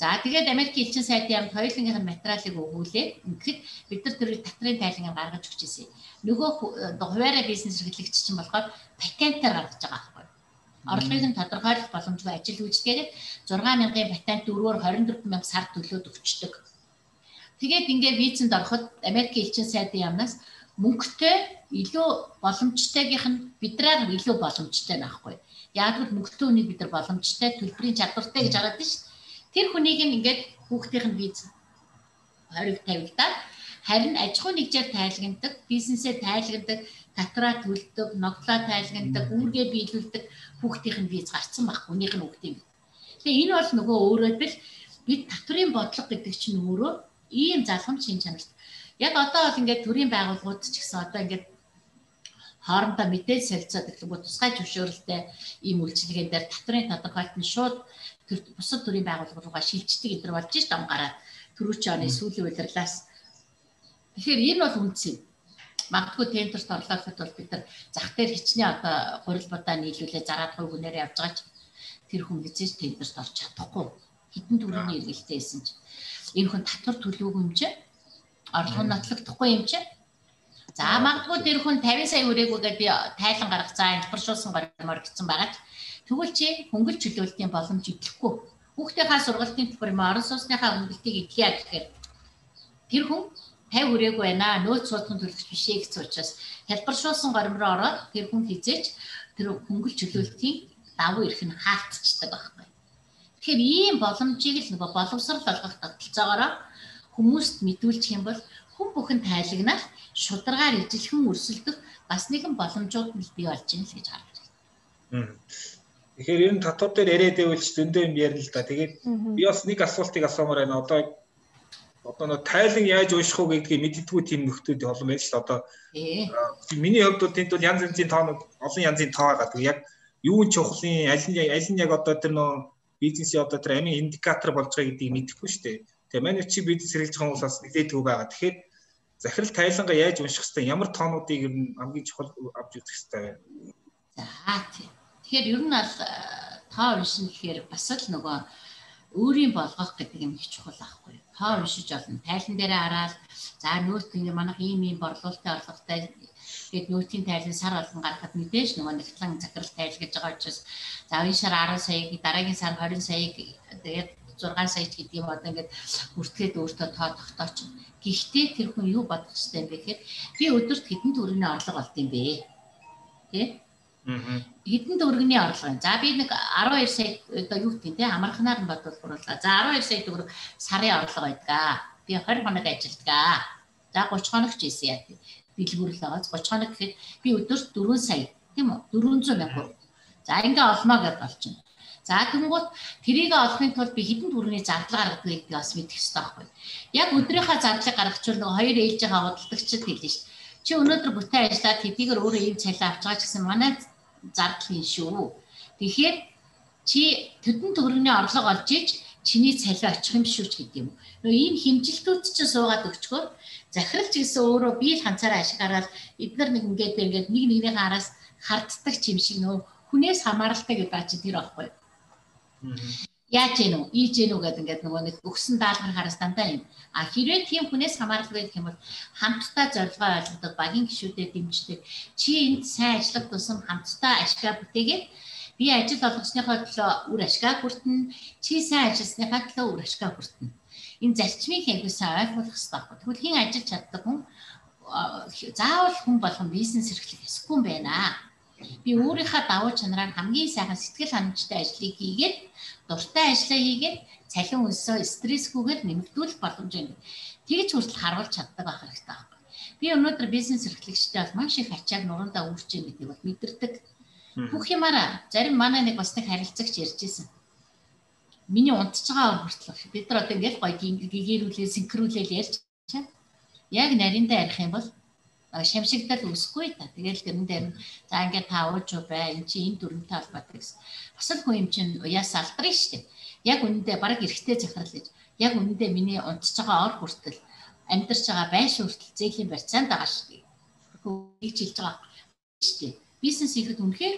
За тэгээд Америкийн элчин сайдын ямд хоёулынх нь материалыг өгүүлээд ингээд бид нар тэр татрын тайлангаа гаргаж өгч ирсэн. Нөгөө хуваараа бизнес эрхлэгч чинь болохоор патентаар гаргаж байгаа байхгүй. Орлогыг нь тодорхойлох боломжгүй ажил үйлчлэгээр 6000-ын патент 4-өөр 24000 сар төлөөд өгчдөг. Тэгээд ингээд визэнд ороход Америкийн элчин сайдын яамнаас мөнгөтэй илүү боломжтойгийнх нь бидрээр илүү боломжтой наахгүй. Яг л мөнгөтэй үнийг бид нар боломжтой төлбөрийн чадвартай гэж хараад шүү. Тэр хүнийг ингээд хүүхдийнх нь виз хориг тавигдаад харин аж ахуй нэгжээр тайлагнадаг, бизнесээ тайлагнадаг татраа төлдөг, ногдлоо тайлгандаг, үүргээ биелүүлдэг хүүхдийнх нь виз гарцсан баг. Үнийх нь хүүхдийн. Тэгээ энэ бол нөгөө өөрөө бил бид татврын бодлого гэдэг чинь өөрөө ийм залхам шин чанарт. Яг одоо бол ингээд төрийн байгууллагууд ч гэсэн одоо ингээд хоорондоо мэдээлэл солилцоод гэхлээр тусгай зөвшөөрөлтэй ийм үйлчилгэээн дээр татврын тодорхойлт нь шууд бусад төрийн байгууллага руугаа шилждэг энэ болж шít амгаараа төрүүчийн оны сүүлийн удирлаас тэгэхээр энэ бол үнц юм. Магадгүй тендерт орлоход бол бид нар зах дээр хичнээн одоо гурил будаа нийлүүлээ зараад хувь хүнээр явж байгаа ч тэр хүн хизээж тендерт орж чадахгүй. Хитэн төрөний эргэлтээ байсан ч. Энэ хүн татвар төлөөгүй юм чи орлого нь нотлогдохгүй юм чи за магадгүй тэр хүн 50 сая хүрээгүй би тайлан гаргах за инфрашуулсан гармаар гэсэн байгаа ч тэгвэл чи хөнгөл чөлөөлтийн боломж идэхгүй. Хүүхдийнхаа сургалтын төлбөр юм орон сууцныхаа хөнгөлтийг идэхээ гэхээр. Тэр хүн 50 хүрээгүй байна. Нөөц судалгын төлөвч биш ээ гэсэн учраас. Хэлбэршүүлсэн горим руу ороод тэр хүн хизээч тэр хөнгөл чөлөөлтийн давуу эрх нь хаалтчдаг байхгүй. Тэгэхээр ийм боломжийг л нөгөө боловсрал болгох тогтолцоогоор хүмүүст мэдүүлчих юм бол хүн бүхэн тайлагнаад шударгаар ижилхэн өрсөлдөх бас нэгэн боломжууд нь бий болж байна л гэж харж байна. Тэгэхээр ер нь татвар дээр яриад байвал ч зөндөө юм ярина л да. Тэгээд би бас нэг асуултыг асуумаар байна. Одоо одоо нөө тайлан яаж ууших уу гэдгийг мэддэггүй тийм нөхдүүд олон байна шүү дээ. Одоо миний хувьд бол тэнд бол янз янзын тоонууд олон янзын тоо байгаа. Тэг яг юу нь чухлын аль нь аль нь яг одоо тэр нөө бизнесийн одоо тэр амийн индикатор болж байгаа гэдгийг мэдэхгүй шүү дээ. Тэгээ манай чи бизнес хэрэглэж байгаа хүмүүс бас нэлээдгүй байгаа. Тэгэхээр захирал тайлангаа яаж унших хэвээр ямар тоонуудыг ер нь хамгийн чухал авч үзэх хэвээр байна. За тийм. Тэгэхээр ер нь бол э, тоо уншин гэхээр бас л нөгөө өөрийн болгох гэдэг юм их чухал аахгүй тоо уншиж олно. Тайлан дээрээ хараад за нөөц ингээ манайх ийм ийм борлуулалтын орлоготой тэгээд нөөтийн тайлан сар болгон гаргахад мэдээж нөгөө нэгтлэн захирал тайл гэж байгаа учраас за энэ сар 10 саяг дараагийн сар 20 саяг тэгээд 6 сая ч гэдэг юм одоо ингээд бүртгээд өөртөө тоо тогтооч. Гэхдээ тэр хүн юу бодох хэрэгтэй юм бэ гэхээр би өдөрт хэдэн төгрөгийн орлого олд юм бэ? Тэ? Хэдэн төгрөгийн орлого юм. За би нэг 12 сая одоо юу юм те амархнаар нь бодвол буруулаа. За 12 сая төгрөг сарын орлого байдаг. Би 20 хоног ажилладаг. За 30 хоног ч ийсэн яа. Дэлгүүрэл байгаа. 30 хоног гэхэд би өдөрт 4 сая тийм үү? 400 мянга. За ингээ олноо гэдээ болчихно. За тэгэнгუთ тэрийг олохын тулд би хэдэн төгрөгийн зардал гаргадаг гэдгийг бас мэдэх хэрэгтэй байхгүй. Яг өдрийнхаа зардлыг гаргахчвал нөгөө хоёр ээлж байгаа худалдагчид хэлнэ шүү. Чи өнөөдөр бүтэн ажиллаад хэдийгээр өөрөө ийм цалин авч байгаа ч гэсэн манай зардал шүү. Тэгэхээр чи төдөн төгрөгийн орлого олж иж чиний цалин очих юм шүү ч гэдэг юм. Нөө ийм хэмжилтүүд чинь суугаад өгчгөө захиралч гэсэн өөрөө бие л ганцаараа ашиг гараад эдгээр нэг ингээд ингээд нэг нэгнийхээ араас харддаг юм шиг нөө хүнээс хамааралтай гэдэг чи тэр аахгүй яаж гэнэ үү ийж гэнэ үү гэдэг ингээд нөгөө нэг өгсөн даалгавар хараас дандаа юм. А хэрвээ тийм хүнээс хамааралгүй гэх юм бол хамтдаа зорилгоо ойлгодог багийн гишүүдэд дэмждэг. Чи энд сайн ажиллах тусам хамтдаа ашгаа бүтээгээд би ажил олгосныхоо төлөө үр ашгаа хүртэнэ. Чи сайн ажилласныхаа төлөө үр ашгаа хүртэнэ. Энэ зарчмыг хэвээсээ ойлгох хэрэгтэй байна. Тэгвэл хин ажиллаж чаддаг хүн заавал хүн болгон бизнес эрхлэх ёсгүй юм байна. Би өөрийнхөө давуу чанараар хамгийн сайхан сэтгэл ханамжтай ажлыг хийгээд дуртай ажлаа хийгээд цалин өсөө стрессгүйгээр нэмэгдүүлэх боломж юм. Тэгж хүртэл харуулж чаддаг байх хэрэгтэй байна. Би өнөөдөр бизнес эрхлэгчтэй бол маш их ачааг нуруундаа үүрч байгаа гэдгийг бол мэдэрдэг. Бүх юмараа зарим манай нэг бас нэг харилцагч ярьжсэн. Миний унтж байгаа хүртэл бид нар одоо ингээл гоё гэгэрүүлээ синхруулээ ярьж чаа. Яг нариндаа ярих юм бол шамшигдал үсэхгүй та. Тэгэл гэрэн дээр за ингээд та ууж бай. Энд чи энэ дүрмтэй холбоотой гэсэн. Бас л хүн юм чинь уяас алдрын штеп. Яг үнэндээ бараг эргэтэй захирал гэж. Яг үнэндээ миний унтж байгаа ор хүртэл амьдарч байгаа байш хүртэл зээлийн барьцаанд байгаа дээ. Хөөж хэлж байгаа дээ. Бизнес хийхэд үнэхээр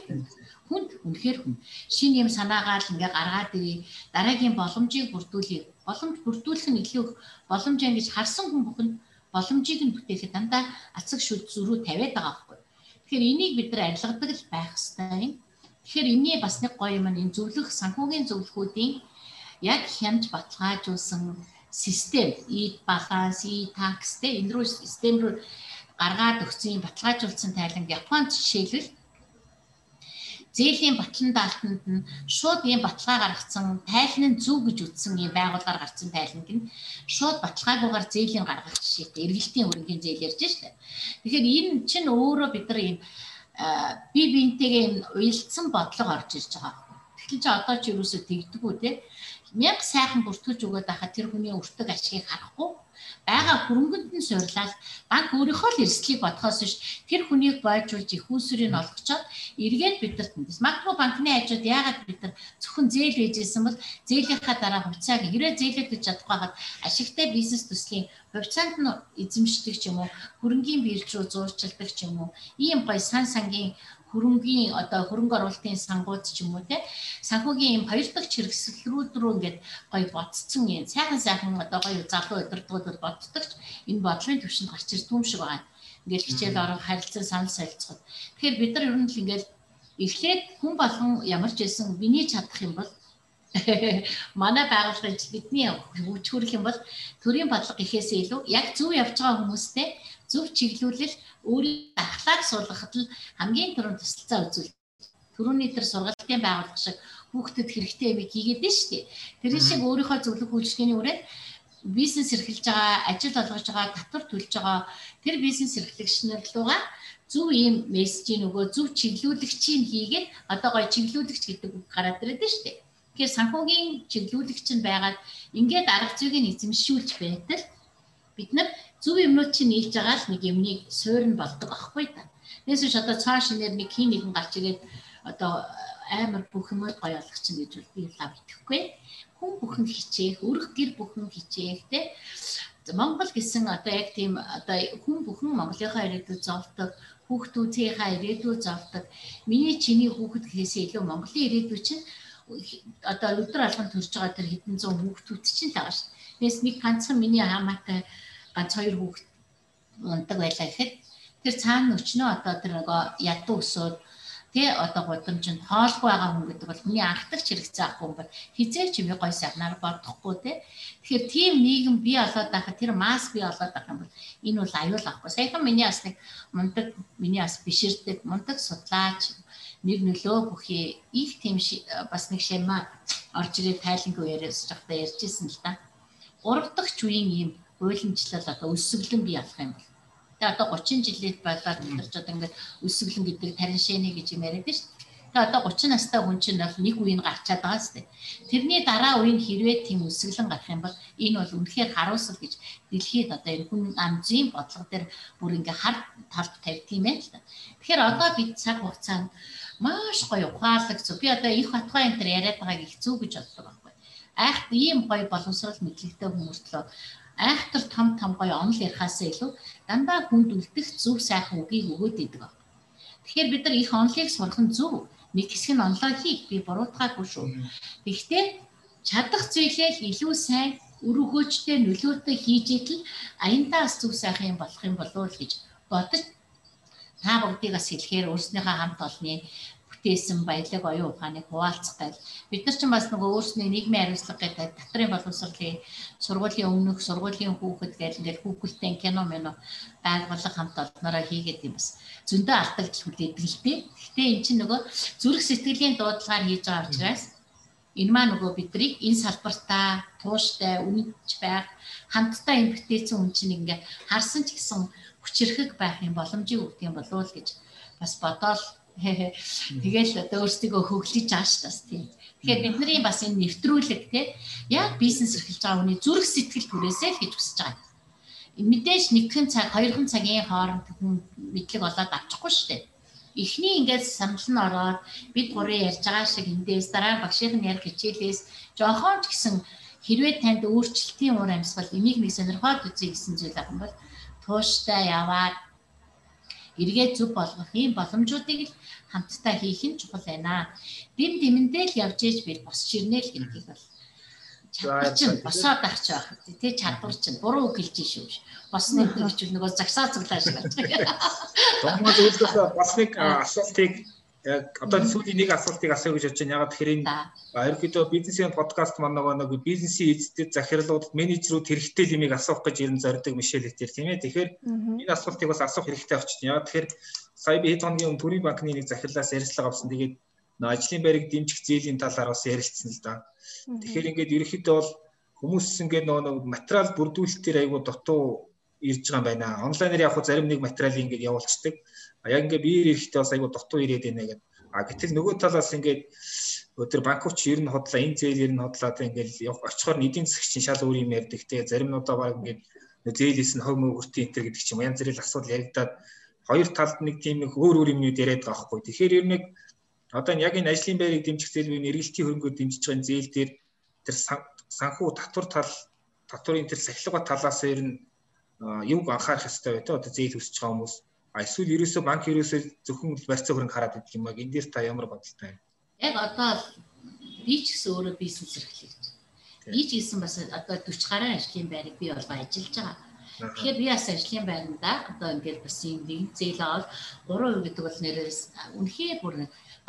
хүнд үнэхээр хүн. Шинэ юм санаагаал ингээ гаргаад ирээ. Дараагийн боломжийг бүрдүүлээ. Боломж бүрдүүлэх нь илүү боломж ингэж харсан хүн бүхэнд боломжийг нь бүтээхэд дандаа ацаг шүд зөрүү тавиад байгаа байхгүй. Тэгэхээр энийг бид нар арилгадаг л байх хэрэгтэй юм. Тэгэхээр энэний бас нэг гоё юм энэ зөвлөх санхүүгийн зөвлөхүүдийн яг хямж баталгаажуулсан систем и баланс и такс тэ энэ рүү систем рүү гаргаад өгсөн баталгаажуулсан тайланг Японд жишээлбэл зээлийн батлан даалтанд нь шууд ийм баталгаа гаргацсан тайлан нь зөв гэж үздсэн ийм байгууллагаар гарсан тайланг нь шууд баталгаагүйгээр зээлийн гаргах жишээтэй эргэлтийн хөрөнгөний зээл ярьж штэ. Тэгэхээр энэ чинь өөрөө бид нар ийм бие биентэйгээ ийм уялдсан бодлого орж ирж байгаа. Тэгэхээр чи одоо ч юу өсө тэгдэггүй те мянга сайхан бүртгүүлж өгöd байхад тэр хүний өртөг ашгийг харахгүй байгаа хөрөнгөнд нь суурлаад банк өөрийнхөө л эрсдлийг бодхоос биш тэр хүнийг бойжуулж их үүсвэрийг олгочоод эргээд бидэрт нэс. Магадгүй банкны хажууд яагаад бид нар зөвхөн зээл байжсэн бол зээлийнхаа дараа хувьцааг хэрэг зээлэгдэж чадахгүй хаад ашигтай бизнес төслийн хувьцаанд нь эзэмшдэг ч юм уу хөрөнгийн бирж рүү зуурчилдаг ч юм уу ийм гой сан сангийн хөрөнгөний одоо хөрөнгө оруулалтын сангууд ч юм уу те санхүүгийн юм хоёр дахь хэрэгслүүд рүү ингээд гоё бодцсон юм сайхан сайхан одоо гоё залуу удирдгууд боддог ч энэ бодлогын төвшөнд гарч ирсэн юм шиг байгаа. Ингээд хичээл орон харилцан санал солилцоход. Тэгэхээр бид нар ер нь л ингээд эхлээд хүн болгон ямар ч байсан биний чадах юм бол манай байгууллагын бидний хүрэх юм бол төрийн бодлого гэхээсээ илүү яг зөв явж байгаа хүмүүстэй зөв чиглүүлэл өөрийн ахлааг суулгахад л хамгийн түрүүнд тусалцаа үзүүл. Төрөний тэр сургалтын байгууллага шиг хүүхдэд хэрэгтэй юм хийгээд нь шүү дээ. Тэр шиг өөрийнхөө зөвлөх үйлчлэгээний үрээд бизнес эрхэлж байгаа, ажил олгож байгаа, татвар төлж байгаа тэр бизнес эрхлэгч нар руугаа зөв ийм мессежийг нөгөө зөв чиглүүлэгчийг хийгээд одоо гоё чиглүүлэгч гэдэг үг гараад ирээд нь шүү дээ. Тэгэхээр санхүүгийн чиглүүлэгч нь байгаад ингээд арга зүйг нь эзэмшүүлж байтал бид нар зөв юмнууд чинь нийлж байгаа л нэг юмныг суурн болдог аахгүй та. Нэсвч одоо цааш нэр нэг хин нэгэн гарч ирээд одоо амар бүх юм гоё болох чинь гэж би лав итгэхгүй. Хүн бүхэн хичээх, өрх гэр бүхэн хичээх те. Монгол гэсэн одоо яг тийм одоо хүн бүхэн Монголынхаа ирээдүйд зовдог, хүүхдүүдийнхээ ирээдүйд зовдог. Миний чиний хүүхэд гэхээсээ илүү Монголын ирээдүй чинь одоо өдөр алган төрж байгаа тэр хэдэн зуун хүүхдүүд чинь л байгаа шүү. Тэгээс нэг ганцхан миний хамаатай ганц хоёр хүүхэд ундаг байлаа гэхэд. Тэр цаана өчнөө одоо тэр нөгөө ядуу өсөөд тий одоо гудамжинд хоолгүй байгаа хүн гэдэг бол хүний анхдагч хэрэгцээ авах хүн бол хизээч юм гой сарнаар бодохгүй тий тэгэхээр тийм нийгэм бий болоод байхад тэр масс бий болоод байх юм бол энэ бол аюул авахгүй. Саяхан миний бас нэг мундаг миний бас биширдэг мундаг судлаач нэг нөлөө бүхий их тийм бас нэг шимаа орж ирээ тайлангүй яриас жахта ярьжсэн л та. Гурав дахь үеийн ийм уйлмжлал одоо өсөглөн бий болох юм бол. Тэгээ одоо 30 жилийн байлаад өдөрч одоо ингээд өсөглөн гэдэг тарин шэний гэж юм яриад шүү. Тэгээ одоо 30 настай хүн чинь бол нэг үеийн гарчаад байгаа сте. Тэрний дараа үеийн хэрвээ тийм өсөглөн гарах юм бол энэ бол үнэхээр харуулсал гэж дэлхийд одоо энэ хүн амзын бодлого дээр бүр ингээ хар талд тавьдгийм ээ л та. Тэгэхээр одоо бид цаг хугацаанд маш гоё ухаалаг зү. Би одоо их батгай энэ төр яриад байгааг их зүг гэж боддог байхгүй. Айхт ийм гоё боловсрол мэдлэгтэй хүмүүслөө айхтар том том гоё онол ярихаасаа илүү дандаа хүнд үлдэх зөв сайхан үгийг өгөөд идэг баг. Тэгэхээр бид нар их онолыг сурах нь зөв. Нэг хэсэг нь онлоо хийх би буруутгаагүй шүү. Гэхдээ чадах зүйлээ илүү сайн үр өгөөжтэй нөлөөтэй хийж идэл аяндаас зөв сайхан юм болох юм болов уу гэж бодож та бүгдийг бас хэлэхээр өөрснийхөө хамт олонны бүтээсэн баялаг оюун ухааныг хуваалцах гал бид нар ч бас нөгөө өөрсний нийгмийн хариуцлага гэдэг татрын боловсролын сургуулийн өмнөх сургуулийн хүүхэд гэж ингээд хүүхэлтэй кино мэно байгууллага хамт олноороо хийгээд юм бас. Зөндөө алдагдал хүлээдэг л дээ. Гэхдээ эн чинь нөгөө зүрх сэтгэлийн дуудлагаар хийж байгаа учраас энэ маа нөгөө бидрийг энэ салбартаа тууштай үнэнч байх хамтдаа энэ бүтээсэн хүн чинь ингээ харсан ч гэсэн хүчрэхэг байх юм боломжийг өгдөг юм болов уу гэж бас бодоол Тэгэл одоо өөрсдөө хөглөж байгаа ш тас тийм. Тэгэхээр бидний бас энэ нэвтрүүлэг те яг бизнес эрхэлж байгаа хүний зүрх сэтгэл түрээсээ л гэж хүсэж байгаа. Мэдээж нэгэн цаг, хоёрхан цагийн хооронд хүн мэдлэг олоод авчихгүй шүү дээ. Эхний ингээд санал нь ороод бид гурийн ярьж байгаа шиг эндээс дараа багшийн ярих хичээлээс жоохон ч гэсэн хэрвээ танд өөрчлөлтийн уур амьсгал энийг нэг сонирхоод үзье гэсэн зүйл авах юм бол тууштай яваад эргээд зүг болгох ийм боломжуудыг л хамтдаа хийх нь чухал байна. Дэм дэмэндээ л явж ээж би босч ирнэ л гэдгийг бол чадвар чинь босоод авч байх тий чадвар чинь буруу үг хэлж шүү. Босны хөвчл нөгөө загсаа цуглаа шиг байна. Догмоо зөвлөсөн босныг асуултыг яг одоо сүүлийн нэг асуултыг асууя гэж бодож байна. Яг тэгэхээр энэ ерөөдөө бизнесийн подкаст маань нөгөө нэг бизнесийн эздэд захирлуудад менежерүүд хэрэгтэй юмыг асуух гэж ерэн зорддог Мишель Этер тийм ээ. Тэгэхээр энэ асуултыг бас асуух хэрэгтэй болчихно. Яг тэгэхээр сая би хэд хоногийн өмнө Төрийн банкны нэг захирлаас ярилцлага авсан. Тэгээд ажлын байрыг дэмжих зээлийн талаар бас ярилцсан л да. Тэгэхээр ингээд ерөөхдөө бол хүмүүс ингээд нөгөө материал бүрдүүлэлтээр айгу дутуу ирж байгаа юм байна. Онлайнаар яг зарим нэг материалыг ингээд явуулцдаг яг ингээ биеэр ирэхдээ бас айгу дутуу ирээд байна гэдэг. А гэтэл нөгөө талаас ингээд өдөр банкуч ер нь хотлоо энэ зээл ер нь хотлоод ингээл очихоор эдийн засаг чинь шал өөр юм ярьдаг те заримнуудаа баг ингээд зээлээс нь хов мөгөртийн энэ гэдэг чинь янз бүрийн асуудал яригадаад хоёр талд нэг тийм нэг өөр өөр юмнууд яриад байгаа хгүй. Тэгэхээр ер нь одоо яг энэ ажлын байрыг дэмжих зээл буюу эргэлтийн хөрөнгөөр дэмжиж байгаа зээл дээр тэр санхүү татвар тал татварын тэр сахилга талаас ер нь юуг анхаарах хэрэгтэй тээ одоо зээл өсөж байгаа хүмүүс А эсвэл ерөөсөө банк ерөөсөө зөвхөн барьцаа хөрөнгө хараад идэх юм аа. Энд дээр та ямар бодолтой вэ? Яг одоо би ч гэсэн өөрөө бизнес эрхлэж. Би ч гэсэн бас одоо 40 гаруй ажлын байрыг би бол ажиллаж байгаа. Тэгэхээр би бас ажлын байранда одоо ингээд бас юм нэг зээл аваад 3% гэдэг бол нэрээс үнэхээр бүр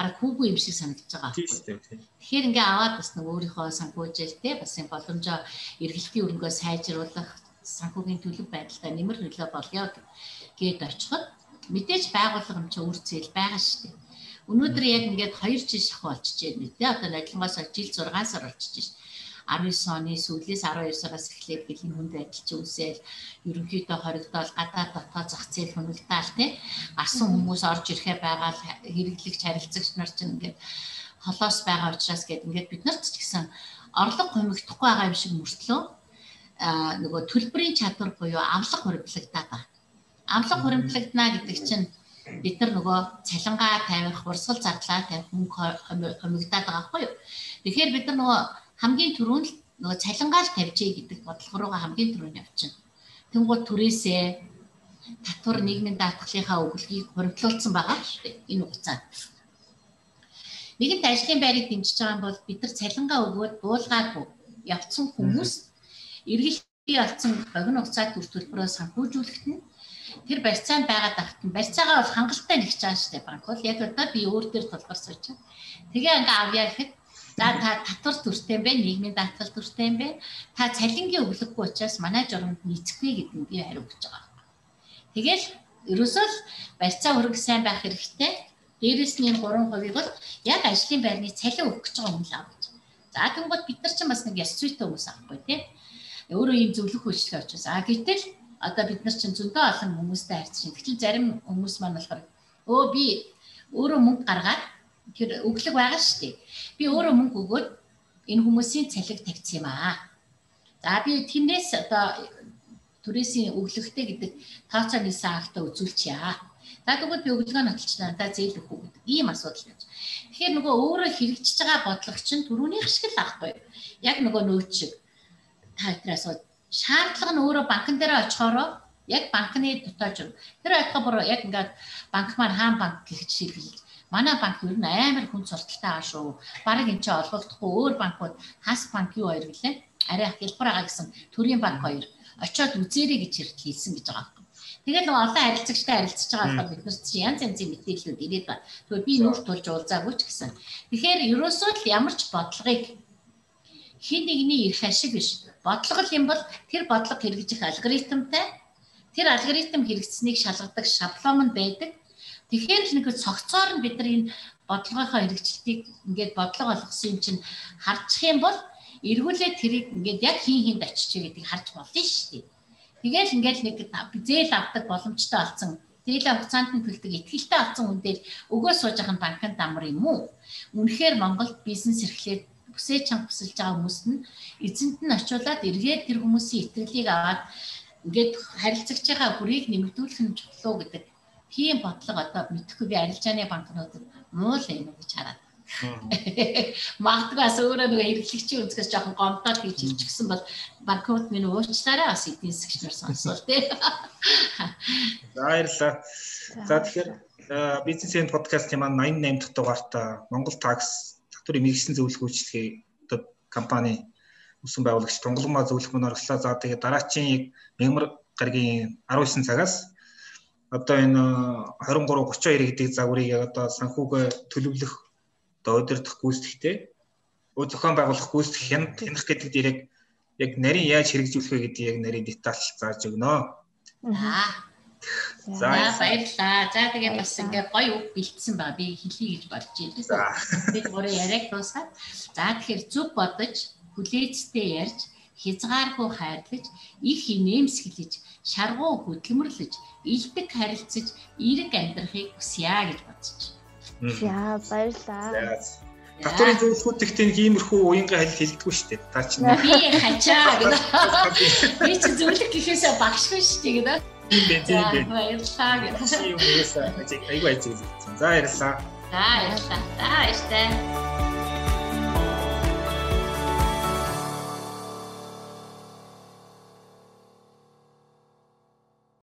арга хүүгүй юм шиг санагдаж байгаа байхгүй. Тэгэхээр ингээ аваад бас нэг өөрийнхөө санхүүжилтээ бас юм боломжоо эргэлтийн өрөнгөө сайжруулах санхүүгийн төлөв байдалтай нэмэр нөлөө болёо гэд очиход мэдээж чи үр цэл байгаа шүү дээ. Өнөөдөр яг ингээд 2 жил шахуу болчихжээ мэт. Одоо ажиллангаас жил 6 сар болчихж шүү. 19 оны сүүлээс 12 сараас эхлээд бэлэн хүнд чи үсэл ерөнхийдөө хоригдоод гадаад дотоод зах зээл хөнөгдөөл тий асан хүмүүс орж ирэхэ байгаа хэрэглэгч харилцагч нар чинь ингээд холоос байгаа учраас гээд ингээд бид нарт ч гэсэн орлого хумигдахгүй байгаа юм шиг мөртлөө нөгөө төлбөрийн чадвар буюу авлага хуримтлагдаад байна амлаг хуримтлагдана гэдэг чинь бид нар нөгөө цалингаа тавих, урсгал зардлаа тавих мөнгө хомигдаад байгаа байхгүй юу. Тэгэхээр бид нар нөгөө хамгийн түрүүнд нөгөө цалингаа л тавьжээ гэдэг бодлого руугаа хамгийн түрүүнд явчихна. Тэнгууд түрээсээ татвар нийгмийн даатгалынхаа өгөлгийг хуримтлуулсан байгаа шүү дээ энэ хугацаанд. Нэгэнт ажлын байрыг дэмжиж байгаа бол бид нар цалингаа өгөөд буулгаагүй явцсан хүмүүс эргэлтий олцсон богино хугацаанд төр төлбөрөө санхүүжүүлэхэд нь тэр барьцаанд байгаад ахт нь барьцаагаа бол хангалттай байгаа шүү дээ банк бол яг одоо би өөр дээр тулгар сууж байна. Тэгээ ингээ авъя гэхэд за та татвар төртэй юм бэ нийгмийн даатгал төртэй юм бэ та цалингийн өглөггүй учраас манай журамд нийцэхгүй гэдэг нь би хариу өгч байгаа. Тэгэл ерөөсөө л барьцаа хөрөнгө сайн байх хэрэгтэй. Дээрээс нь 3%-ийг бол яг ажлын байрны цалин өгөх гэж байгаа юм л авч. За тэнгууд бид нар ч бас нэг яс зүйтэй хүмүүс авахгүй тий. Өөрөө ийм зөвлөх авч байгаа. А гэтэл одоо бид нар чинь зөндөө олон хүмүүстэй харьцаж байна. Тэгвэл зарим хүмүүс маань болохоор өө би өөрөө мөнгө гаргаад тэр өглөг байгаа шүү дээ. Би өөрөө мөнгө өгөөд энэ хүмүүсийн цалиг тавьчих юм аа. За би тэндээс одоо түрээсийн өглөгтэй гэдэг тооцоо нисэн актаа үзүүлчихье. За тэгвэл би өглөгөө нотолч надад зээл өгөх үү гэдэг ийм асуудал байна. Тэгэхээр нөгөө өөрөө хэрэгжиж байгаа бодлого чинь түрүүнийх шиг л аахгүй. Яг нөгөө нөөц шиг та тэрээс шаардлага нь өөрөө банкн дээр очихороо яг банкны дотоод юм. Тэр айтга бүр яг ингээд банк маань хаан банк гэж шийдэл. Манай банк ер нь амар хүн сурталтай аа шүү. Бараг энэ ч олгогдохгүй өөр банкуд хас банк юу хоёр гэлээ. Арай хялбар байгаа гэсэн төрийн банк хоёр очиод үзээрэй гэж хэлсэн гэж байгаа юм. тэгэл нэг олон харилцагчтай харилцаж байгаа болохоор бид нар чинь янз янзын мэдээллүүд ирээд байна. Тэгвэл би нүрт тулж уулзаагүй ч гэсэн. Тэгэхээр ерөөсөө л ямар ч бодлогыг хин нэгний эрх ашиг биш. Бодлого юм бол тэр бодлого хэрэгжих алгоритмтай тэр алгоритм хэрэгжсэнийг шалгадаг шаблон нь байдаг. Тэгэхээр л нэг цогцоор нь бид нар энэ бодлогынхоо хэрэгжилтийг ингээд бодлого болгосон юм чинь харчих юм бол эргүүлээ тэрийг ингээд яг хин хинд очиж гэдгийг харж болно шүү дээ. Тэгэл ингээд нэг зээл авдаг боломжтой болсон зээлийн хугацаанд нь төлдөг ихтгэлтэй болсон хүн дээр өгөө сууж байгаа банкнд амар юм уу? Үнэхээр Монголд бизнес эрхлээд бүсээ чанга бүсэлж байгаа хүмүүст нь эзэнт нь очиулаад эргээд тэр хүмүүсийн итгэлийг аваад ингээд харилцагч байгаа бүрийг нэмэгдүүлэх нь чухал гэдэг тийм бодлого одоо мэдхгүй би арилжааны банкнуудад муу л юм гэж хараад. Магадгүй бас өөрөө нөгөө хэрэглэгчийн өнцгөөс жоохон гомдоод хийж ирчихсэн бол банкуд минь уучлаарай бас эдийн засгч нар сонсвол тий. За баярлалаа. За тэгэхээр бизнесийн подкастын маань 88 дахь дугаарт Монгол такс татврын мэрэгсэн зөвлөх үйлчлэгээ одоо компани өсөн байгуулагч тунгаламжаа зөвлөх мөн орглоо. За тэгээд дараачийн яг мягмар гарагийн 19 цагаас одоо энэ 23 32 гэдэг загварыг яг одоо санхүүгээ төлөвлөх одоо удирдах гүйцэтгэхтэй өө зохион байгуулах гүйцэтгэх хянах хянах гэдэг дээр яг яг нарийн яаж хэрэгжүүлэх вэ гэдэг яг нарийн детальч зааж өгнө. За баярлалаа. За тэгээд бас ингээ гоё үг бэлдсэн ба би хэлье гэж бодож байна. Бид гурав яриаг дуусгаад за тэгэхээр зүг бодож хүлээцтэй ярьж хязгааргүй хайрлаж их инээмсэглэж шаргуу хөдөлмөрлөж илдэг харилцаж эрэг амьдрахыг хүсье гэж бодож. За баярлаа. Татварын зөвлөхүүд гэхдээ нэг иймэрхүү уянга хэл хэлдэггүй шүү дээ. Та чинь би хачаа гэдэг. Би чи зөвлөх гэхээсээ багшгүй шүү дээ гэдэг. Тийм бэ, тийм бэ. Баярлалаа гэдэг. Чи юу яасан? Айгуу айцэг. За баярлалаа. За баярлалаа. За баярлалаа.